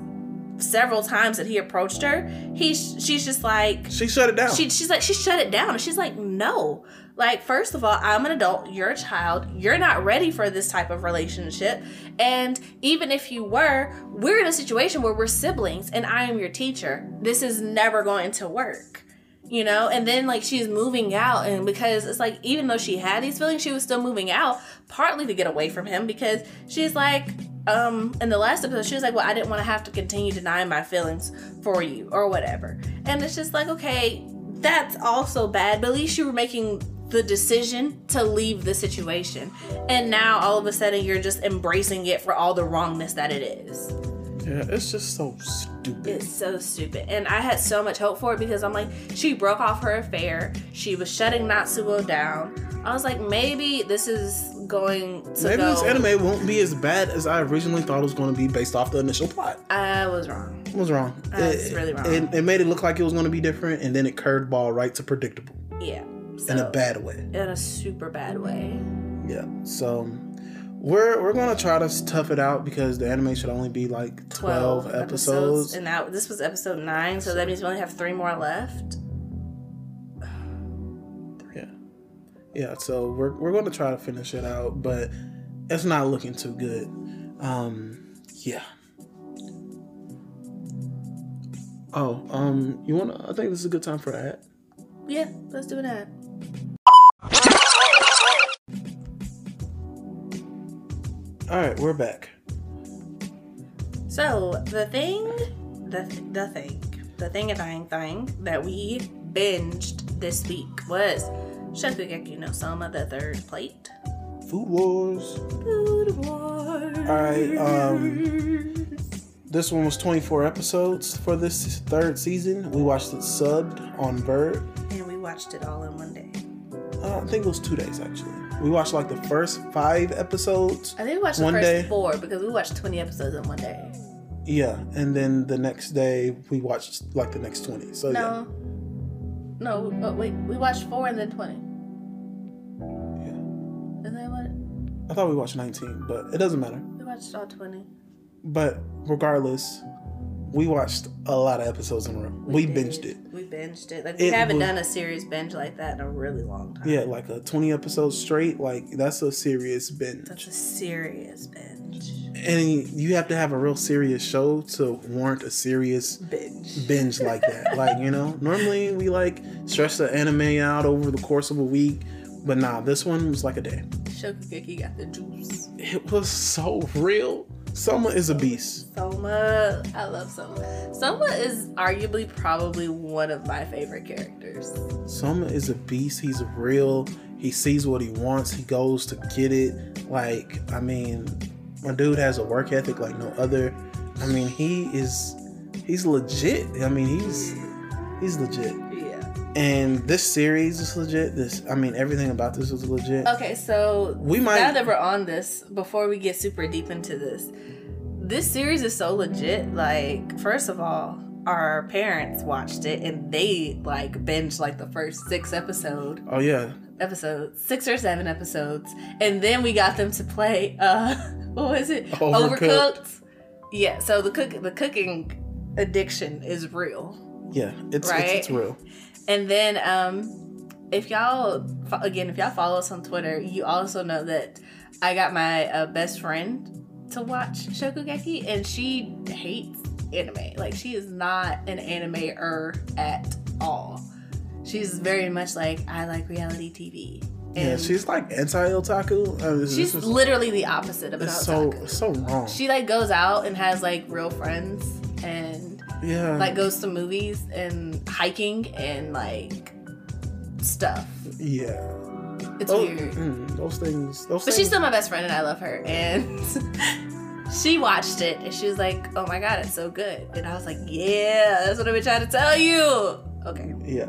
S1: several times that he approached her, he she's just like
S2: she shut it down.
S1: she, she's like she shut it down she's like no like first of all i'm an adult you're a child you're not ready for this type of relationship. And even if you were we're in a situation where we're siblings and i am your teacher. This is never going to work you know? And then like she's moving out and because it's like even though she had these feelings she was still moving out partly to get away from him because she's like um in the last episode she was like well i didn't want to have to continue denying my feelings for you or whatever. And it's just like okay that's also bad but at least you were making the decision to leave the situation and now all of a sudden you're just embracing it for all the wrongness that it is
S2: yeah, it's just so stupid.
S1: it's so stupid. And I had so much hope for it because I'm like, she broke off her affair. She was shutting Natsuo down. I was like, maybe this is going to
S2: Maybe
S1: go.
S2: this anime won't be as bad as I originally thought it was going to be based off the initial plot.
S1: I was wrong.
S2: I was wrong.
S1: That's
S2: it,
S1: really wrong.
S2: It, it made it look like it was going to be different, and then it curved ball right to predictable
S1: Yeah. So,
S2: in a bad way.
S1: in a super bad way.
S2: Yeah. So we're we're gonna try to tough it out because the anime should only be like twelve, episodes.
S1: And now this was episode nine, so that means we only have three more left.
S2: Yeah. Yeah. So we're we're gonna try to finish it out, but it's not looking too good. Um. Yeah. Oh, um, you wanna? I think this is a good time for an ad.
S1: Yeah, let's do that.
S2: All right, we're back.
S1: So the thing, the the thing, the thing a thing thing that we binged this week was Shokugeki no Soma, the third plate.
S2: Food Wars.
S1: Food Wars.
S2: All right, um, This one was 24 episodes for this third season. We watched it subbed on Bird.
S1: and we watched it all in one day.
S2: Uh, I think it was two days actually. We watched like the first five episodes.
S1: I think we watched the first
S2: day.
S1: four because we watched twenty episodes in one day.
S2: Yeah, and then the next day we watched like the next 20. So
S1: No, no, oh, wait, we watched four and then twenty.
S2: yeah, yeah.
S1: And then what?
S2: I thought we watched 19, but it doesn't matter.
S1: We watched all twenty.
S2: But regardless, we watched a lot of episodes in a row. We,
S1: did.
S2: binged it.
S1: We binged it. Like we
S2: It
S1: haven't
S2: was-
S1: done a series binge like that in a really long time.
S2: Yeah, like a 20 episodes straight. Like that's a serious binge.
S1: That's a serious binge.
S2: and you have to have a real serious show to warrant a serious
S1: Binge.
S2: binge like that. like, you know, normally we like stretch the anime out over the course of a week, but nah, this one was like a day.
S1: Shokugeki got the juice.
S2: It was so real. Soma is a beast.
S1: Soma, I love Soma. Soma is arguably probably one of my favorite characters.
S2: Soma is a beast. He's real. He sees what he wants. He goes to get it. Like, I mean, my dude has a work ethic like no other. I mean, he is he's legit. I mean, he's he's legit. And this series is legit. This, I mean, everything about this is legit.
S1: Okay, so
S2: We might-
S1: now that we're on this, before we get super deep into this, this series is so legit. Like, first of all, our parents watched it and they like binged like the first six episode
S2: Oh yeah,
S1: episodes, six or seven episodes, and then we got them to play. uh What was it?
S2: Overcooked.
S1: Yeah. So the cook the cooking addiction is real.
S2: Yeah, it's
S1: Right?
S2: it's, it's real.
S1: And then, um, if y'all again, if y'all follow us on Twitter, you also know that I got my uh, best friend to watch Shokugeki, and she hates anime. Like she is not an animer at all. She's very much like I like reality TV. And
S2: Yeah, she's like anti otaku. I mean,
S1: she's
S2: is-
S1: literally the opposite of an
S2: it's so so wrong.
S1: She like goes out and has like real friends and
S2: yeah,
S1: like goes to movies and hiking and like stuff.
S2: yeah.
S1: It's
S2: Oh,
S1: weird.
S2: mm, those things. Those
S1: But
S2: things.
S1: she's still my best friend and I love her. And she watched it and she was like, oh my god, it's so good. And I was like, yeah, that's what I've been trying to tell you. Okay,
S2: yeah.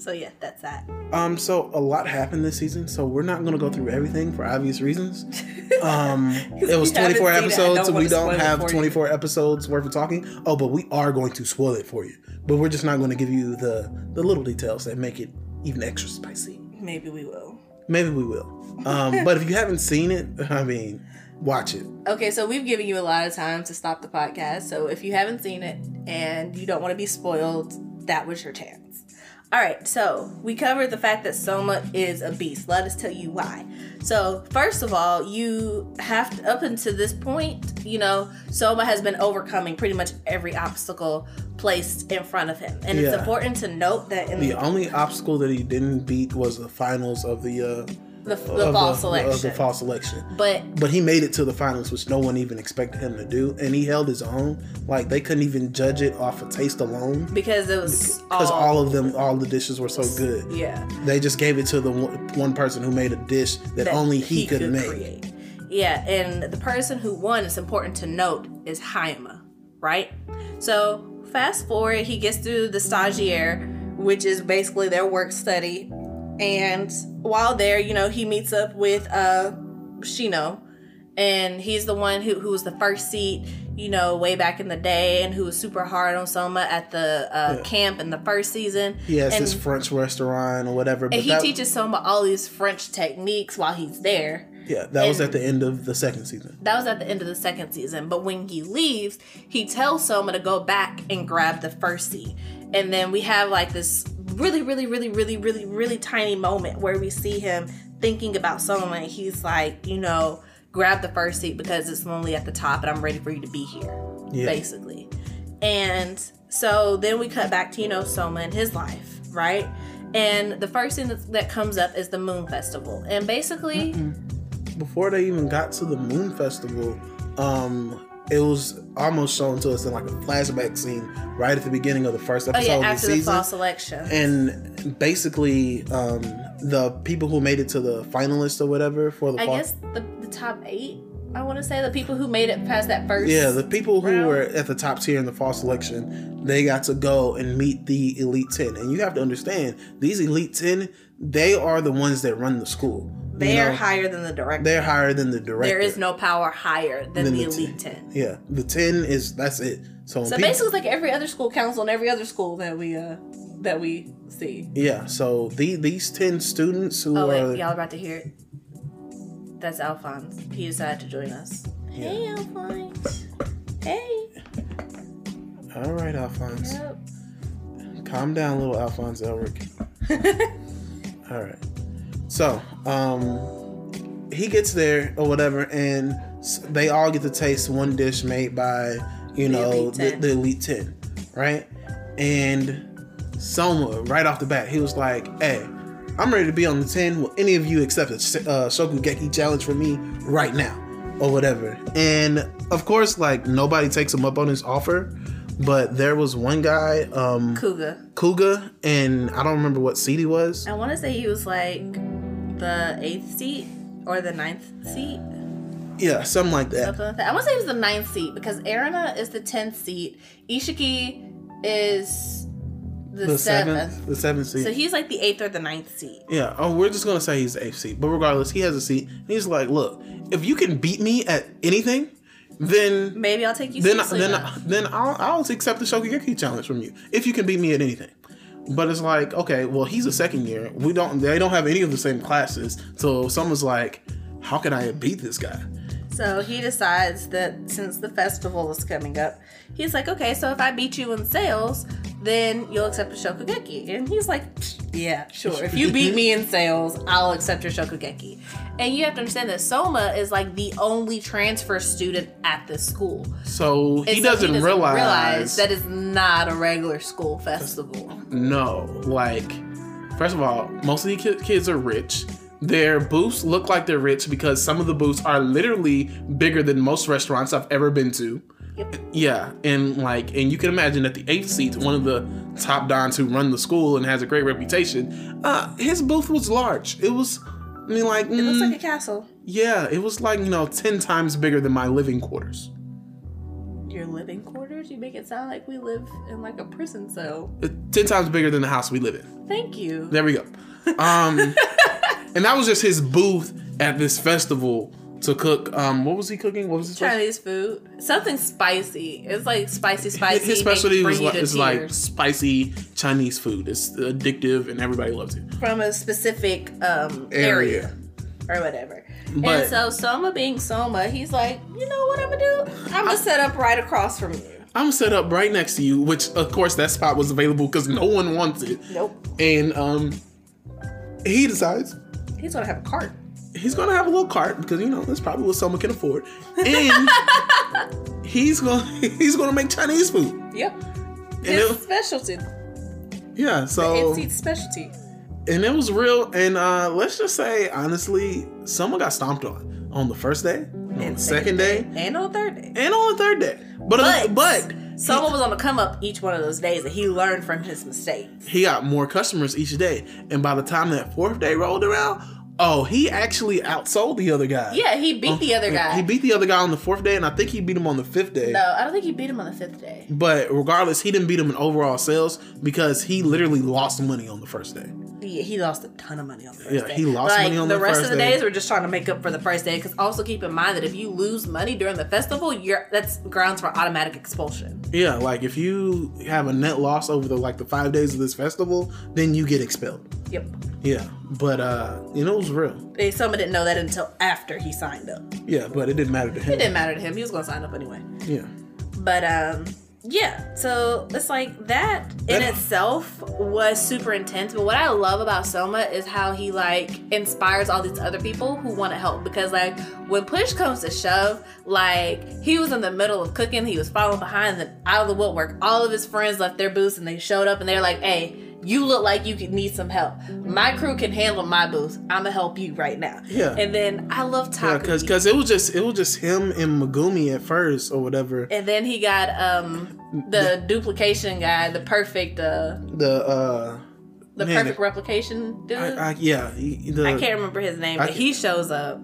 S1: So yeah, that's that.
S2: Um. So a lot happened this season. So we're not gonna go through everything for obvious reasons. Um. it was 24
S1: seen don't
S2: episodes. so we don't have
S1: for you.
S2: 24 episodes worth of talking. Oh, but we are going to spoil it for you. But we're just not going to give you the the little details that make it even extra spicy.
S1: Maybe we will.
S2: Maybe we will. Um. but if you haven't seen it, I mean, watch it.
S1: Okay, so we've given you a lot of time to stop the podcast. So if you haven't seen it and you don't want to be spoiled, that was your chance. All right, so we covered the fact that Soma is a beast. Let us tell you why. So, first of all, you have to, up until this point, you know, Soma has been overcoming pretty much every obstacle placed in front of him. And it's important to note that in
S2: The
S1: the,
S2: only obstacle that he didn't beat was the finals of the uh
S1: the,
S2: of
S1: the fall
S2: of
S1: selection.
S2: the fall selection.
S1: but
S2: But he made it to the finals, which no one even expected him to do, and he held his own. Like they couldn't even judge it off of taste alone,
S1: because it was
S2: because all of them, all the dishes were so good.
S1: yeah.
S2: They just gave it to the one, one person who made a dish that, only he, could, make.
S1: create. Yeah, and the person who won, it's important to note, is Hayama, right? So fast forward, he gets through the stagiaire, which is basically their work study, and while there, you know, he meets up with uh Shino, and he's the one who who was the first seat, you know, way back in the day, and who was super hard on Soma at the uh,
S2: Yeah.
S1: camp in the first season.
S2: He has
S1: and,
S2: this French restaurant or whatever. But
S1: and he
S2: that,
S1: teaches Soma all these French techniques while he's there.
S2: yeah, that was at the end of the second season.
S1: That was at the end of the second season. But when he leaves, he tells Soma to go back and grab the first seat. And then we have like this really, really, really, really, really, really tiny moment where we see him thinking about Soma. And he's like, you know, grab the first seat because it's lonely at the top and I'm ready for you to be here,
S2: Yeah.
S1: basically. And so then we cut back to, you know, Soma and his life, right? And the first thing that, that comes up is the Moon Festival. And basically,
S2: Before they even got to the Moon Festival, um, it was almost shown to us in like a flashback scene right at the beginning of the first
S1: oh
S2: episode
S1: yeah,
S2: of the
S1: after the
S2: season.
S1: fall selection.
S2: and basically um the people who made it to the finalists or whatever for the
S1: I
S2: fall-
S1: guess the, the top eight. I want to say the people who made it past that first.
S2: yeah the people who
S1: round.
S2: were at the top tier in the fall selection they got to go and meet the elite 10 and you have to understand these elite 10 they are the ones that run the school You
S1: they are
S2: know,
S1: higher than the director.
S2: they're higher than the director
S1: There is no power higher than
S2: Than
S1: the
S2: the
S1: elite ten.
S2: yeah the 10 is that's it so,
S1: So
S2: people-
S1: basically, it's like every other school council and every other school that we uh that we see.
S2: yeah so the, these 10 students who
S1: Oh
S2: are
S1: y'all about to hear it. That's Alphonse. He decided to join us. Hey Alphonse. Hey.
S2: all right alphonse
S1: Yep.
S2: calm down little alphonse elric All right. So, um, he gets there or whatever, and they all get to taste one dish made by, you know,
S1: Elite
S2: the, the Elite 10, right? And Soma, right off the bat, he was like, hey, I'm ready to be on the 10. Will any of you accept a uh, Shokugeki challenge from me right now? Or whatever. And of course, like, nobody takes him up on his offer. But there was one guy, um,
S1: Kuga.
S2: Kuga, and I don't remember what seat he was.
S1: I want to say he was like the eighth seat or the ninth seat.
S2: Yeah, something like that.
S1: Something like that. I want to say it was the ninth seat because Erina is the tenth seat. Ishiki is the,
S2: The
S1: seventh.
S2: seventh, the seventh seat.
S1: So he's like the eighth or the ninth seat.
S2: yeah. Oh, we're just gonna say he's the eighth seat, but regardless, he has a seat. And he's like, look, if you can beat me at anything, then
S1: Maybe I'll take you
S2: then then then I'll I'll accept the Shokugeki challenge from you if you can beat me at anything. But it's like, okay, well, he's a second year. We don't they don't have any of the same classes. So someone's like, how can I beat this guy?
S1: So he decides that since the festival is coming up, he's like, okay, so if I beat you in sales, then you'll accept a shokugeki. And he's like, yeah, sure. If you beat me in sales, I'll accept your shokugeki. And you have to understand that Soma is like the only transfer student at this school.
S2: So he
S1: And so
S2: doesn't, realize,
S1: that it's not a regular school festival.
S2: No, like, first of all, most of the kids are rich. Their booths look like they're rich because some of the booths are literally bigger than most restaurants I've ever been to.
S1: Yep.
S2: Yeah, and like, and you can imagine that the eighth seat, one of the top dons who run the school and has a great reputation, uh, his booth was large. It was, I mean, like,
S1: It looks
S2: mm,
S1: like a castle.
S2: yeah, it was like you know ten times bigger than my living quarters.
S1: Your living quarters? You make it sound like we live in like a prison cell.
S2: Uh, Ten times bigger than the house we live in.
S1: Thank you.
S2: There we go. Um, and that was just his booth at this festival to cook. Um, what was he cooking? What was his specialty?
S1: Chinese food. Something spicy. It's like spicy, spicy.
S2: His specialty
S1: make-
S2: was like,
S1: to
S2: it's like spicy Chinese food. It's addictive and everybody loves it.
S1: from a specific um
S2: Area.
S1: area, or whatever.
S2: But-
S1: and so Soma being Soma, he's like, you know what I'm gonna do? I'm gonna set up right across from you.
S2: I'm set up right next to you, which of course that spot was available because no one wants it.
S1: Nope.
S2: And um, he decides
S1: He's gonna have a cart.
S2: He's gonna have a little cart because you know that's probably what Soma can afford, and he's gonna he's gonna make Chinese food.
S1: Yep.
S2: And
S1: His
S2: it,
S1: specialty.
S2: yeah, so
S1: It's specialty.
S2: and it was real. And uh, let's just say honestly, someone got stomped on on the first day, on the second day,
S1: And on the third day.
S2: and on the third day. But uh,
S1: But,
S2: but
S1: Soma was on the come up each one of those days and he learned from his mistakes.
S2: he got more customers each day. And by the time that fourth day rolled around, oh, he actually outsold the other guy.
S1: Yeah, he beat the other guy.
S2: He beat the other guy on the fourth day, and I think he beat him on the fifth day.
S1: no, I don't think he beat him on the fifth day.
S2: But regardless, he didn't beat him in overall sales because he literally lost money on the first day.
S1: He, he lost a ton of money on the first
S2: Yeah,
S1: day.
S2: he lost
S1: like,
S2: money on
S1: the,
S2: the
S1: rest of the
S2: day.
S1: days. We're just trying to make up for the first day. Because also keep in mind that if you lose money during the festival, you're that's grounds for automatic expulsion.
S2: Yeah, like if you have a net loss over the like the five days of this festival, then you get expelled.
S1: Yep.
S2: Yeah, but uh, you know it was real.
S1: They, Soma didn't know that until after he signed up.
S2: Yeah, but it didn't matter to him.
S1: It didn't matter to him. He was going to sign up anyway.
S2: Yeah,
S1: But um, yeah. So it's like that in itself was super intense. But what I love about Soma is how he like inspires all these other people who want to help. Because like when push comes to shove, like he was in the middle of cooking, he was following behind, and out of the woodwork, all of his friends left their booths and they showed up and they're like, "Hey." You look like you could need some help. My crew can handle my booth. I'm gonna help you right now.
S2: Yeah.
S1: And then I love
S2: yeah, because because it was just it was just him and Megumi at first or whatever.
S1: And then he got um the duplication guy, the perfect uh
S2: The uh,
S1: the
S2: Man,
S1: perfect replication dude.
S2: I,
S1: I,
S2: I, yeah, he, the,
S1: can't remember his name, but
S2: can-
S1: he shows up.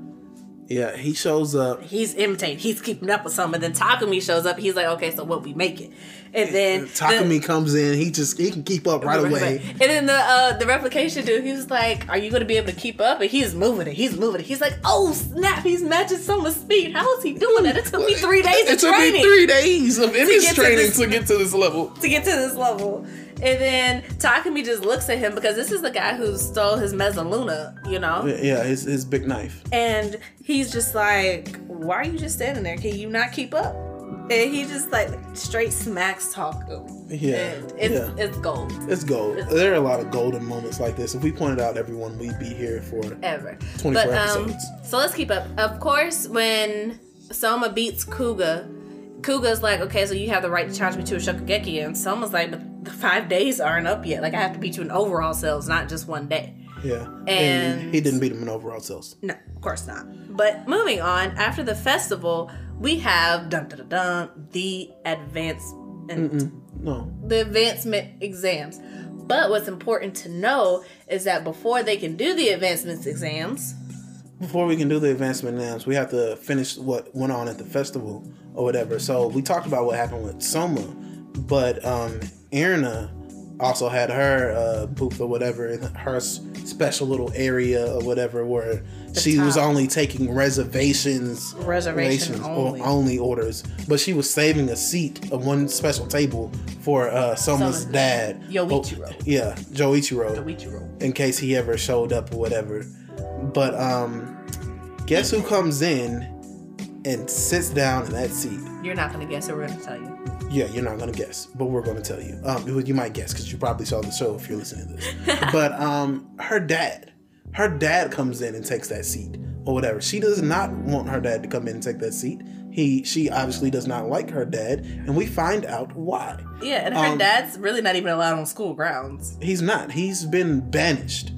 S2: Yeah, he shows up.
S1: He's imitating. He's keeping up with some. And then Takumi shows up. He's like, okay, so what we make it? And then
S2: Takumi comes in. He just he can keep up right away.
S1: And then the uh, the replication dude, he was like, "Are you going to be able to keep up?" And he's moving it. He's moving it. He's like, "Oh snap! He's matching Soma's speed. How is he doing that? It took me three days
S2: It
S1: of
S2: took
S1: training."
S2: me three days of image
S1: get to
S2: training
S1: this-
S2: to get to this level.
S1: to get to this level. And then Takumi just looks at him because this is the guy who stole his Mezzaluna, you know?
S2: Yeah, his his big knife.
S1: And he's just like, Why are you just standing there? Can you not keep up? And he just like straight smacks him.
S2: Yeah,
S1: And it's
S2: yeah.
S1: it's gold.
S2: It's gold. There are a lot of golden moments like this. If we pointed out everyone, we'd be here for
S1: Ever.
S2: 24
S1: But um
S2: episodes.
S1: so let's keep up. Of course, when Soma beats Kuga, Kuga's like, okay, so you have the right to challenge me to a Shokugeki, and Soma's like, but the five days aren't up yet. Like I have to beat you in overall sales, not just one day.
S2: Yeah,
S1: And-
S2: he didn't beat him in overall sales.
S1: No, of course not. But moving on, after the festival, we have dun dun dun, dun the advance and
S2: No,
S1: the advancement exams. But what's important to know is that before they can do the advancement exams,
S2: before we can do the advancement exams, we have to finish what went on at the festival or whatever. So we talked about what happened with Soma, but um, Erina also had her uh, booth or whatever in her special little area or whatever where she was only taking reservations,
S1: Reservation
S2: reservations
S1: only.
S2: or only orders, but she was saving a seat of one special table for uh, dad,
S1: Joichiro.
S2: Oh, yeah, Joichiro
S1: Ichiro.
S2: in case he ever showed up or whatever. But um guess who comes in and sits down in that seat.
S1: You're not gonna guess, or we're gonna tell you.
S2: Yeah, you're not gonna guess, but we're gonna tell you. Um, you might guess because you probably saw the show if you're listening to this. but um, her dad, her dad comes in and takes that seat or whatever. She does not want her dad to come in and take that seat. He, she obviously does not like her dad, and we find out why.
S1: Yeah, and her
S2: Um,
S1: dad's really not even allowed on school grounds.
S2: He's not. He's been banished.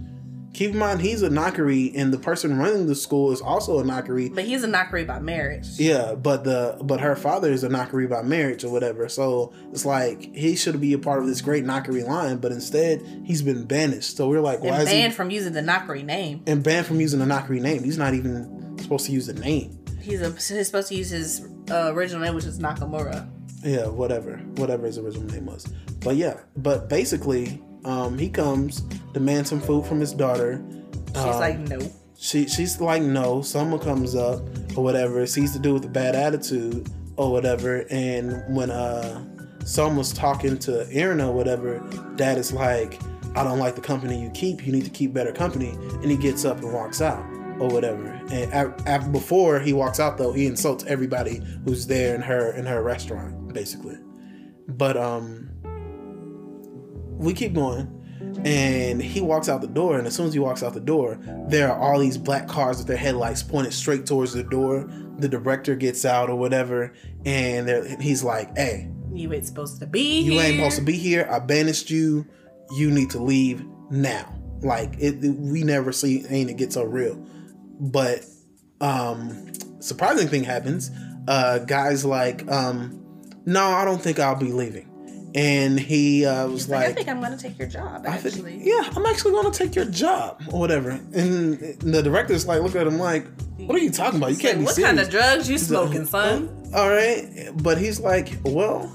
S2: Keep in mind, he's a Nakiri, and the person running the school is also a Nakiri.
S1: But he's a Nakiri by marriage.
S2: Yeah, but the but her father is a Nakiri by marriage or whatever. So it's like he should be a part of this great Nakiri line, but instead he's been banished. So we're like, why
S1: and
S2: is
S1: banned
S2: he
S1: from using the Nakiri name.
S2: and banned from using the Nakiri name? He's not even supposed to use the name.
S1: He's, a, he's supposed to use his uh, original name, which is Nakamura.
S2: Yeah, whatever, whatever his original name was. But yeah, but basically, um, he comes, demands some food from his daughter.
S1: She's
S2: Uh,
S1: like, no.
S2: she she's like no someone comes up or whatever. Sees the dude with a bad attitude or whatever. And when uh someone's talking to Aaron or whatever dad is like I don't like the company you keep. You need to keep better company. And he gets up and walks out or whatever. And after, before he walks out though he insults everybody who's there in her in her restaurant basically. But um we keep going and he walks out the door and as soon as he walks out the door there are all these black cars with their headlights pointed straight towards the door. The director gets out or whatever and he's like hey
S1: You ain't supposed to be
S2: you
S1: here.
S2: ain't supposed to be here. I banished you. You need to leave now. Like it we never see ain't it get so real. But um surprising thing happens. Uh guys like um no i don't think i'll be leaving and he uh, was
S1: Like, I think I'm gonna take your job. Actually,
S2: think, yeah, I'm actually going to take your job or whatever. And the director's like, look at him like, what are you talking about? You can't
S1: like,
S2: be
S1: what
S2: serious.
S1: kind of drugs you
S2: like,
S1: smoking, son?
S2: All right, but he's like, well,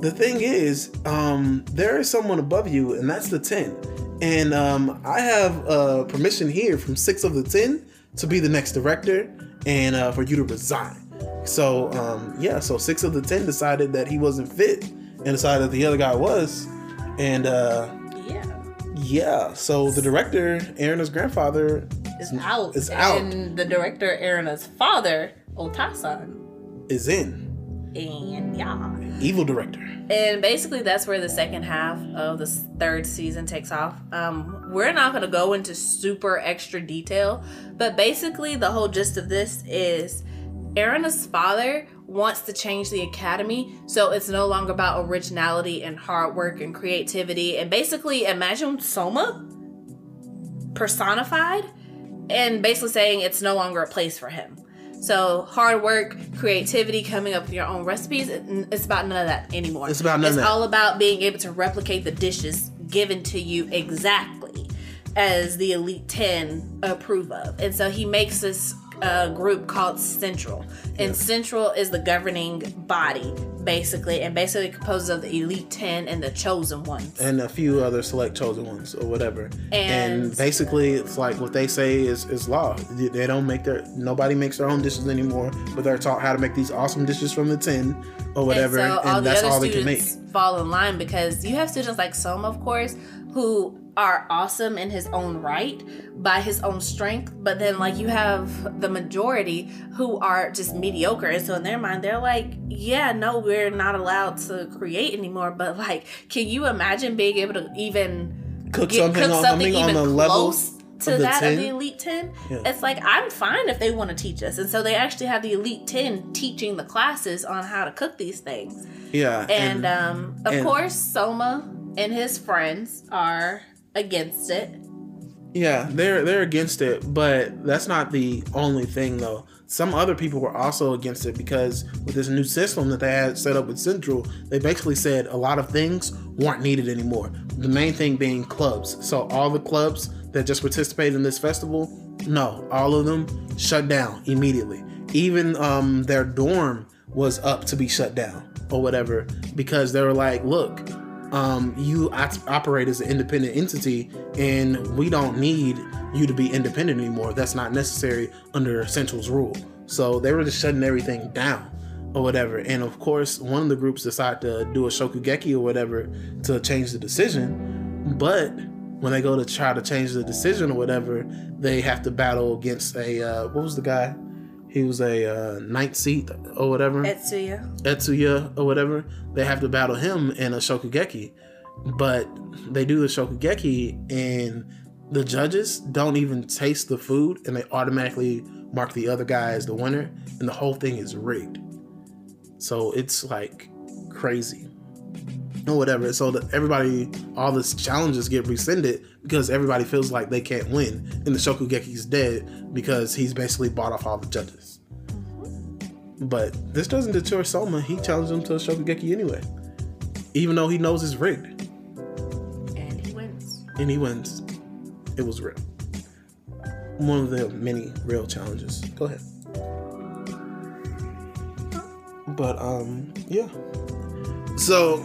S2: the thing is, um, there is someone above you, and that's the ten. And um, I have uh, permission here from six of the ten to be the next director, and uh, for you to resign. So um, yeah, so six of the ten decided that he wasn't fit, and decided that the other guy was, and. Uh,
S1: Yeah,
S2: yeah, so the director, Aaron's grandfather,
S1: is out.
S2: Is out.
S1: And the director, Aaron's father, Otasan,
S2: is in.
S1: and yeah.
S2: Evil director.
S1: And basically, that's where the second half of the third season takes off. Um, we're not going to go into super extra detail, but basically, the whole gist of this is Aaron's father wants to change the academy so it's no longer about originality and hard work and creativity. And basically, imagine Soma personified and basically saying it's no longer a place for him. So hard work, creativity, coming up with your own recipes, it's about none of that anymore.
S2: It's about none
S1: It's
S2: of that.
S1: It's all about being able to replicate the dishes given to you exactly as the Elite 10 approve of. And so he makes this uh, group called Central. And Central is the governing body, basically, and basically composes of the Elite 10 and the chosen ones.
S2: And a few other select chosen ones or whatever.
S1: And-
S2: basically, it's like what they say is, is law. They- don't make their, nobody makes their own dishes anymore, but they're taught how to make these awesome dishes from the tin or whatever. And,
S1: And so all the
S2: that's
S1: other
S2: all they can make.
S1: students fall in line because you have students like some, of course, who are awesome in his own right by his own strength, but then like you have the majority who are just mediocre, and so in their mind they're like, yeah, no, we're not allowed to create anymore. But like, can you imagine being able to even
S2: Cook
S1: get,
S2: something,
S1: cook
S2: on,
S1: something
S2: on
S1: even
S2: the level
S1: close to that
S2: 10?
S1: of the elite 10
S2: Yeah.
S1: it's like i'm fine if they want to teach us and so they actually have the elite 10 teaching the classes on how to cook these things
S2: Yeah.
S1: and, um, of
S2: and-
S1: course, Soma and his friends are against it.
S2: Yeah, they're they're against it, but that's not the only thing though. Some other people were also against it because with this new system that they had set up with Central, they basically said a lot of things weren't needed anymore. The main thing being clubs. So all the clubs that just participated in this festival, no, all of them shut down immediately. Even um, their dorm was up to be shut down or whatever because they were like, look, um, you op- operate as an independent entity and we don't need you to be independent anymore. That's not necessary under Central's rule. So they were just shutting everything down or whatever. And of course, one of the groups decided to do a shokugeki or whatever to change the decision. But when they go to try to change the decision or whatever, they have to battle against a uh, what was the guy? He was a uh, ninth seat or whatever.
S1: Etsuya.
S2: Etsuya or whatever. They have to battle him in a Shokugeki. But they do the Shokugeki and the judges don't even taste the food and they automatically mark the other guy as the winner and the whole thing is rigged. So it's like crazy. Or whatever. So that everybody, all the challenges get rescinded because everybody feels like they can't win. And the Shokugeki's dead because he's basically bought off all the judges. But this doesn't deter Soma. He challenged him to a Shokugeki anyway. Even though he knows it's rigged.
S1: And he wins.
S2: And he wins. It was real. One of the many real challenges. Go ahead. But um yeah. So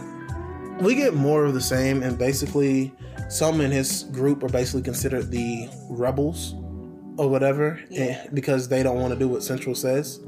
S2: we get more of the same and basically some in his group are basically considered the rebels or whatever
S1: Yeah.
S2: because they don't want to do what Central says.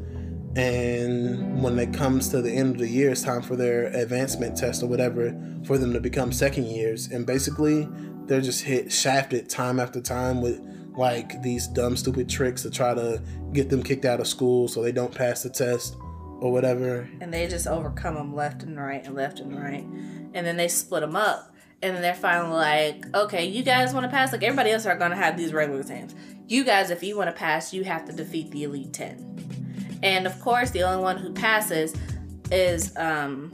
S2: And when it comes to the end of the year, it's time for their advancement test or whatever for them to become second years. And basically, they're just hit shafted time after time with like these dumb, stupid tricks to try to get them kicked out of school so they don't pass the test or whatever.
S1: and they just overcome them left and right and left and right and then they split them up. And then they're finally like okay you guys want to pass? Like everybody else are going to have these regular exams you guys if you want to pass you have to defeat the elite 10 and of course the only one who passes is um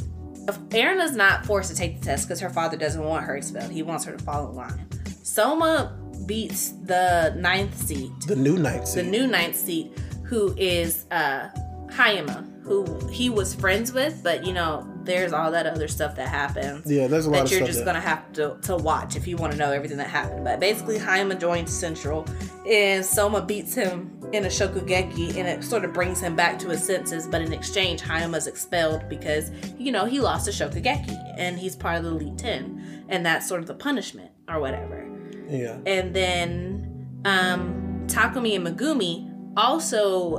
S1: Erin is not forced to take the test because her father doesn't want her expelled. He wants her to follow in line. Soma beats the ninth seat
S2: The new night
S1: the new ninth seat, who is uh Hayama, who he was friends with, but you know, there's all that other stuff that happens.
S2: yeah, there's a lot
S1: That you're just
S2: that-
S1: gonna have to, to watch if you want to know everything that happened. But basically, Hayama joins Central, and Soma beats him in a Shokugeki, and it sort of brings him back to his senses. But in exchange, Hayama's expelled because you know he lost a Shokugeki, and he's part of the Elite Ten, and that's sort of the punishment or whatever
S2: yeah.
S1: and then um, Takumi and Megumi also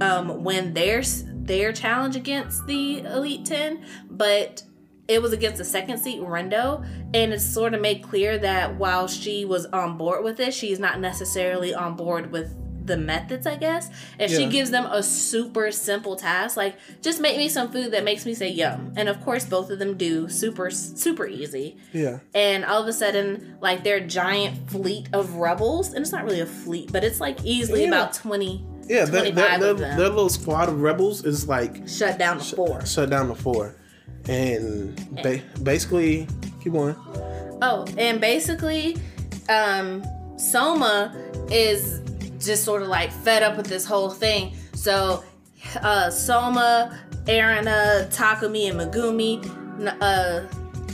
S1: um, win their their challenge against the Elite Ten, but it was against the second seat Rindo, and it's sort of made clear that while she was on board with it, she's not necessarily on board with the methods, I guess. And she gives them a super simple task, like just make me some food that makes me say yum. And of course, both of them do super super easy
S2: Yeah.
S1: and all of a sudden like their giant fleet of rebels and it's not really a fleet but it's like easily
S2: Yeah.
S1: about 20
S2: Yeah, their,
S1: 25
S2: their, their,
S1: of them.
S2: their little squad of rebels is like
S1: shut down the four
S2: shut down the four. And ba- basically, keep going.
S1: oh and basically um soma is just sort of like fed up with this whole thing so uh soma Erina, takumi and megumi uh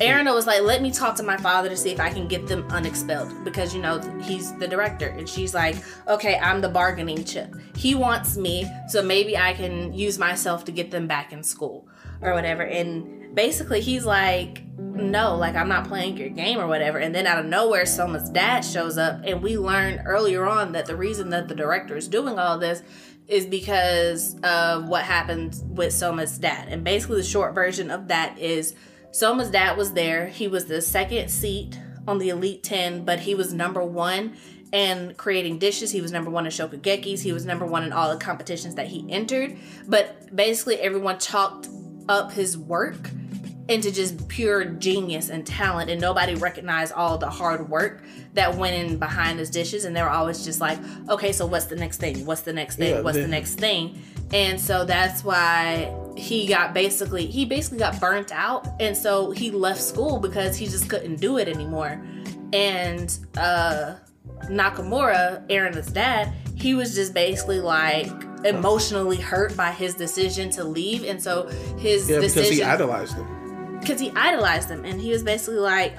S1: Erina was like, let me talk to my father to see if I can get them unexpelled because you know he's the director. And she's like, okay, I'm the bargaining chip. He wants me, so maybe I can use myself to get them back in school or whatever. And basically, he's like, no, like I'm not playing your game or whatever. And then out of nowhere, Soma's dad shows up, and we learn earlier on that the reason that the director is doing all this is because of what happened with Soma's dad. And basically, the short version of that is Soma's dad was there. He was the second seat on the Elite 10, but he was number one in creating dishes. He was number one in Shokugekis. He was number one in all the competitions that he entered. But basically, everyone chalked up his work into just pure genius and talent, and nobody recognized all the hard work that went in behind his dishes. And they were always just like, okay, so what's the next thing? What's the next thing?
S2: Yeah,
S1: what's the next thing? And so that's why he got basically he basically got burnt out and so he left school because he just couldn't do it anymore. And uh Nakamura, Aaron's dad, he was just basically like emotionally hurt by his decision to leave and so his
S2: Yeah, because he idolized them.
S1: because he idolized them and he was basically like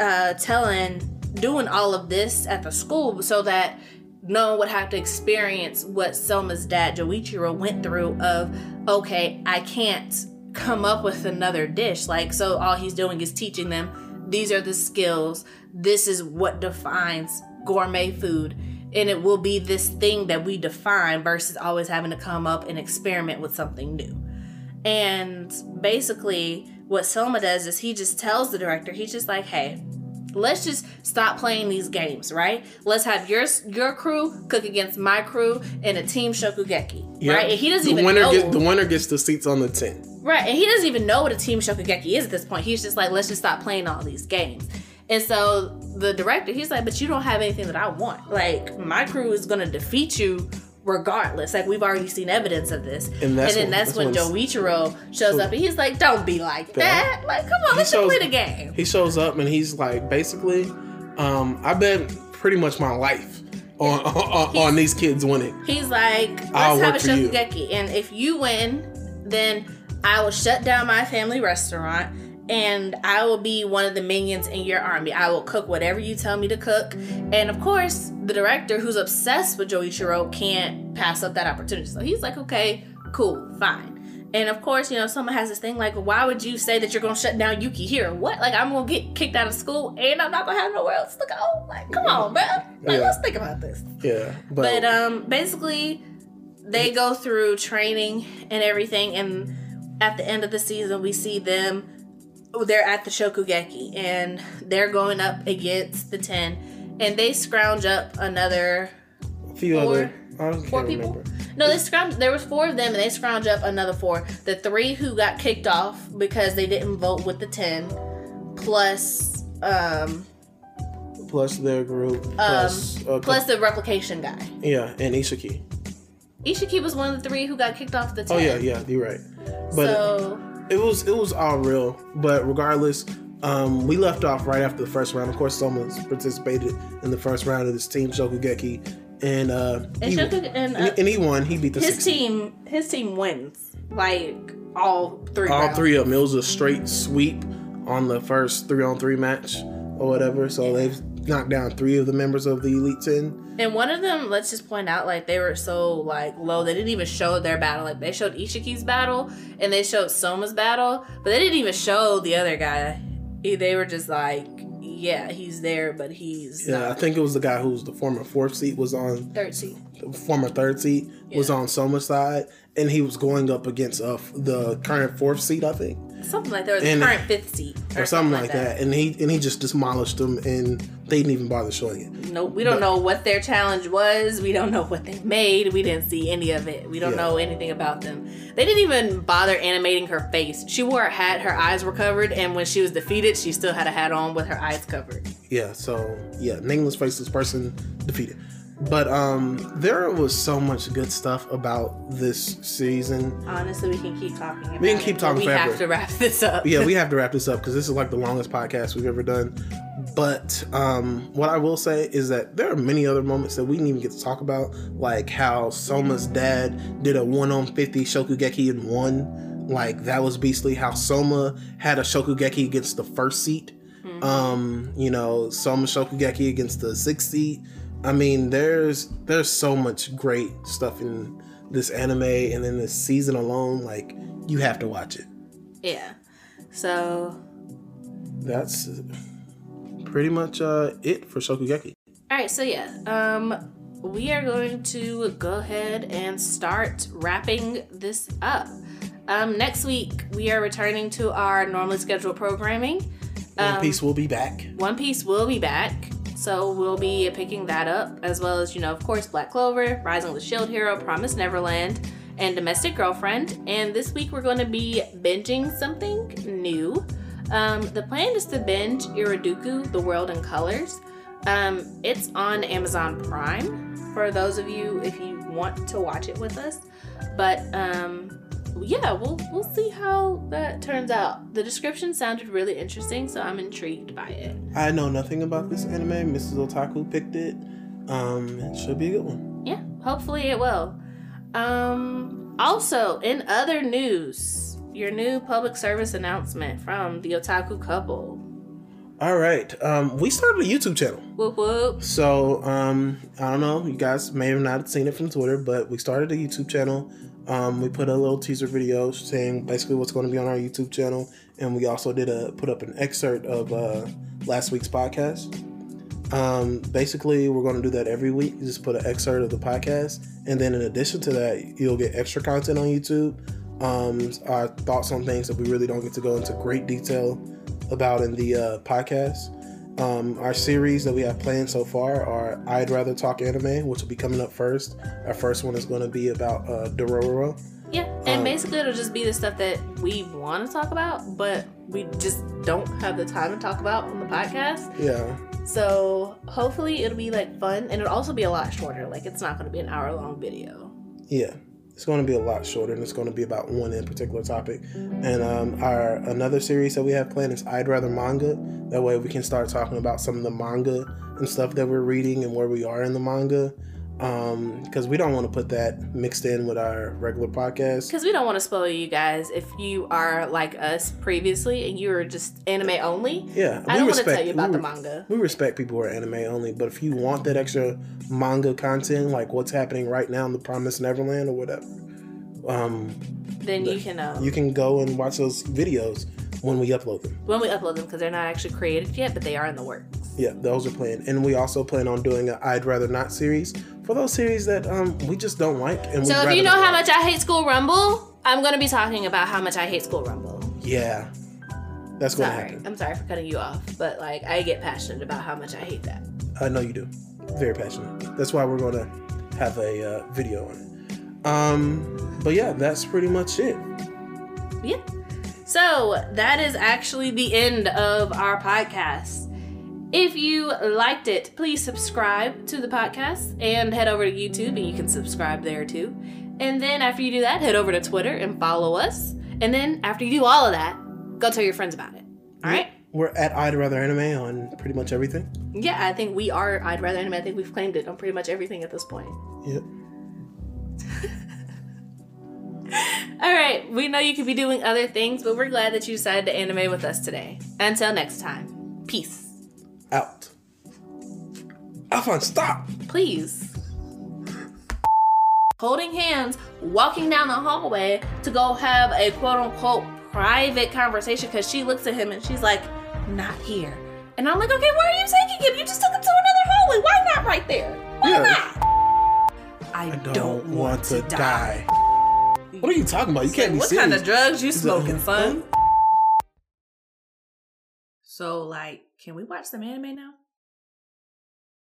S1: uh telling doing all of this at the school so that no one would have to experience what Soma's dad Joichiro went through of okay I can't come up with another dish. Like so all he's doing is teaching them these are the skills this is what defines gourmet food and it will be this thing that we define versus always having to come up and experiment with something new. And basically, what Soma does is he just tells the director, he's just like, hey, let's just stop playing these games, right? Let's have your your crew cook against my crew in a team Shokugeki,
S2: Yep.
S1: right? And he doesn't
S2: the
S1: even
S2: winner
S1: know.
S2: Get, the winner gets the seats on the tent.
S1: Right, and he doesn't even know what a team Shokugeki is at this point. He's just like, let's just stop playing all these games. And so the director, he's like, but you don't have anything that I want. Like my crew is gonna defeat you regardless. Like we've already seen evidence of this.
S2: And that's
S1: then
S2: when-
S1: that's,
S2: that's
S1: when
S2: when-
S1: Joichiro shows up and he's like, don't be like that. Like, come on, let's just
S2: shows-
S1: play the game.
S2: He shows up and he's like, basically, um, I bet pretty much my life on on, on these kids winning.
S1: He's like, let's
S2: I'll
S1: have a
S2: work for you.
S1: Shokugeki. And if you win, then I will shut down my family restaurant and I will be one of the minions in your army. I will cook whatever you tell me to cook. And of course, the director who's obsessed with Joichiro can't pass up that opportunity. So he's like, okay, cool, fine. And of course, you know, someone has this thing like, why would you say that you're gonna shut down Yukihira? What? Like, I'm gonna get kicked out of school and I'm not gonna have nowhere else to go? Like, come on, man. Like,
S2: Yeah.
S1: let's think about this.
S2: Yeah, but,
S1: But um, basically, they go through training and everything, and at the end of the season, we see them. They're at the Shokugeki, and they're going up against the ten, and they scrounge up another
S2: a few
S1: four-
S2: other I don't
S1: four people.
S2: remember.
S1: No, they scrounge. There was four of them, and they scrounge up another four. The three who got kicked off because they didn't vote with the ten, plus um,
S2: Plus their group, plus, uh,
S1: plus the replication guy.
S2: yeah, and Ishiki.
S1: Ishiki was one of the three who got kicked off the ten.
S2: Oh yeah, yeah, you're right. But
S1: so
S2: it was it was all real. But regardless, um, we left off right after the first round. Of course, someone's participated in the first round of this team Shokugeki, and uh,
S1: and,
S2: he,
S1: Shoku, and, uh,
S2: and, he won. He beat the
S1: his
S2: 16.
S1: team his team wins like all three
S2: all
S1: rounds.
S2: three of them. It was a straight sweep on the first three on three match or whatever. So they've knocked down three of the members of the Elite Ten.
S1: and one of them let's just point out like they were so like low. They didn't even show their battle. Like they showed Ishiki's battle and they showed Soma's battle but they didn't even show the other guy. They were just like yeah he's there but he's
S2: Yeah, I think it was the guy who was the former fourth seat was on
S1: third
S2: the former third seat was on Soma's side, and he was going up against uh, the current fourth seat, I think.
S1: Something like that or the
S2: And-
S1: current fifth seed
S2: or something like that. And he and he just demolished them, and they didn't even bother showing it.
S1: Nope, we don't
S2: But-
S1: know what their challenge was. We don't know what they made. We didn't see any of it. We don't
S2: Yeah.
S1: know anything about them. They didn't even bother animating her face. She wore a hat, her eyes were covered, and when she was defeated, she still had a hat on with her eyes covered.
S2: Yeah, so yeah, nameless faceless person defeated. But um, there was so much good stuff about this season.
S1: Honestly, we can keep talking. About
S2: We can keep talking
S1: We
S2: forever.
S1: have to wrap this up.
S2: Yeah, we have to wrap this up because this is like the longest podcast we've ever done. But um, what I will say is that there are many other moments that we didn't even get to talk about, like how Soma's dad did a one on fifty Shokugeki and won. Like that was beastly. How Soma had a Shokugeki against the first seat. Um, you know, Soma Shokugeki against the sixth seat. I mean, there's there's so much great stuff in this anime and in this season alone. Like you have to watch it.
S1: yeah. So,
S2: that's pretty much uh, it for Shokugeki.
S1: all right. So yeah, um, we are going to go ahead and start wrapping this up. Um, next week we are returning to our normally scheduled programming.
S2: One
S1: Um,
S2: Piece will be back.
S1: One Piece will be back, so we'll be picking that up, as well as, you know, of course, Black Clover, Rising of the Shield Hero, Promise Neverland, and Domestic Girlfriend. And this week we're going to be binging something new. Um, the plan is to binge Iroduku, The World in Colors. Um, it's on Amazon Prime for those of you if you want to watch it with us. But um, yeah, we'll we'll see how that turns out. The description sounded really interesting, so I'm intrigued by it.
S2: I know nothing about this anime. Mrs. Otaku picked it. Um, it should be a good one.
S1: Yeah, hopefully it will. Um, also, in other news, your new public service announcement from the Otaku couple.
S2: All right. Um, we started a YouTube channel.
S1: Whoop whoop.
S2: So um, I don't know. You guys may have not seen it from Twitter, but we started a YouTube channel. Um, we put a little teaser video saying basically what's going to be on our YouTube channel, and we also did a put up an excerpt of uh, last week's podcast. Um, basically, we're going to do that every week. You just put an excerpt of the podcast, and then in addition to that, you'll get extra content on YouTube. Um, our thoughts on things that we really don't get to go into great detail about in the uh, podcast, Um, our series that we have planned so far are I'd Rather Talk Anime, which will be coming up first. Our first one is going to be about uh, Dororo.
S1: Yeah, and
S2: Um,
S1: basically it'll just be the stuff that we want to talk about, but we just don't have the time to talk about on the podcast.
S2: Yeah,
S1: So hopefully it'll be like fun, and it'll also be a lot shorter. Like it's not going to be an hour long video.
S2: yeah. It's going to be a lot shorter, and it's going to be about one in particular topic. And um, our another series that we have planned is I'd Rather Manga. That way, we can start talking about some of the manga and stuff that we're reading and where we are in the manga. Because we don't want to put that mixed in with our regular podcast.
S1: Because we don't want to spoil you guys if you are like us previously and you are just anime only.
S2: Yeah,
S1: I
S2: we
S1: don't want to tell
S2: respect-
S1: you about
S2: we
S1: the manga.
S2: We respect people who are anime only, but if you want that extra manga content, like what's happening right now in the Promised Neverland or whatever, um,
S1: Then you can um,
S2: you can go and watch those videos when we upload them.
S1: when we upload them because they're not actually created yet, but they are in the works.
S2: Yeah, those are planned, and we also plan on doing a I'd rather not series for those series that um we just don't like. And
S1: So if you know how much I hate School Rumble, I'm gonna be talking about how much I hate School Rumble.
S2: yeah, that's going to
S1: Sorry,
S2: happen.
S1: I'm sorry for cutting you off, but like I get passionate about how much I hate that.
S2: I know you do. Very passionate. That's why we're going to have a uh, video on it. Um, but yeah, that's pretty much it.
S1: Yeah. So that is actually the end of our podcast. If you liked it, please subscribe to the podcast and head over to YouTube and you can subscribe there too. And then after you do that, head over to Twitter and follow us. And then after you do all of that, go tell your friends about it. All right?
S2: We're at I'd Rather Anime on pretty much everything.
S1: Yeah, I think we are. I'd rather anime. I think we've claimed it on pretty much everything at this point.
S2: Yep.
S1: All right, we know you could be doing other things, but we're glad that you decided to anime with us today. Until next time, peace.
S2: Out. Alphon, stop!
S1: Please. Holding hands, walking down the hallway to go have a quote unquote private conversation because she looks at him and she's like, not here. And I'm like, okay, where are you taking him? You just took him to another hallway. Why not right there? Why
S2: Yeah.
S1: not? I,
S2: I don't, want, to die. What are you talking about? You can't be
S1: what
S2: serious.
S1: kind of drugs you smoking, son? So, like, can we watch some anime now?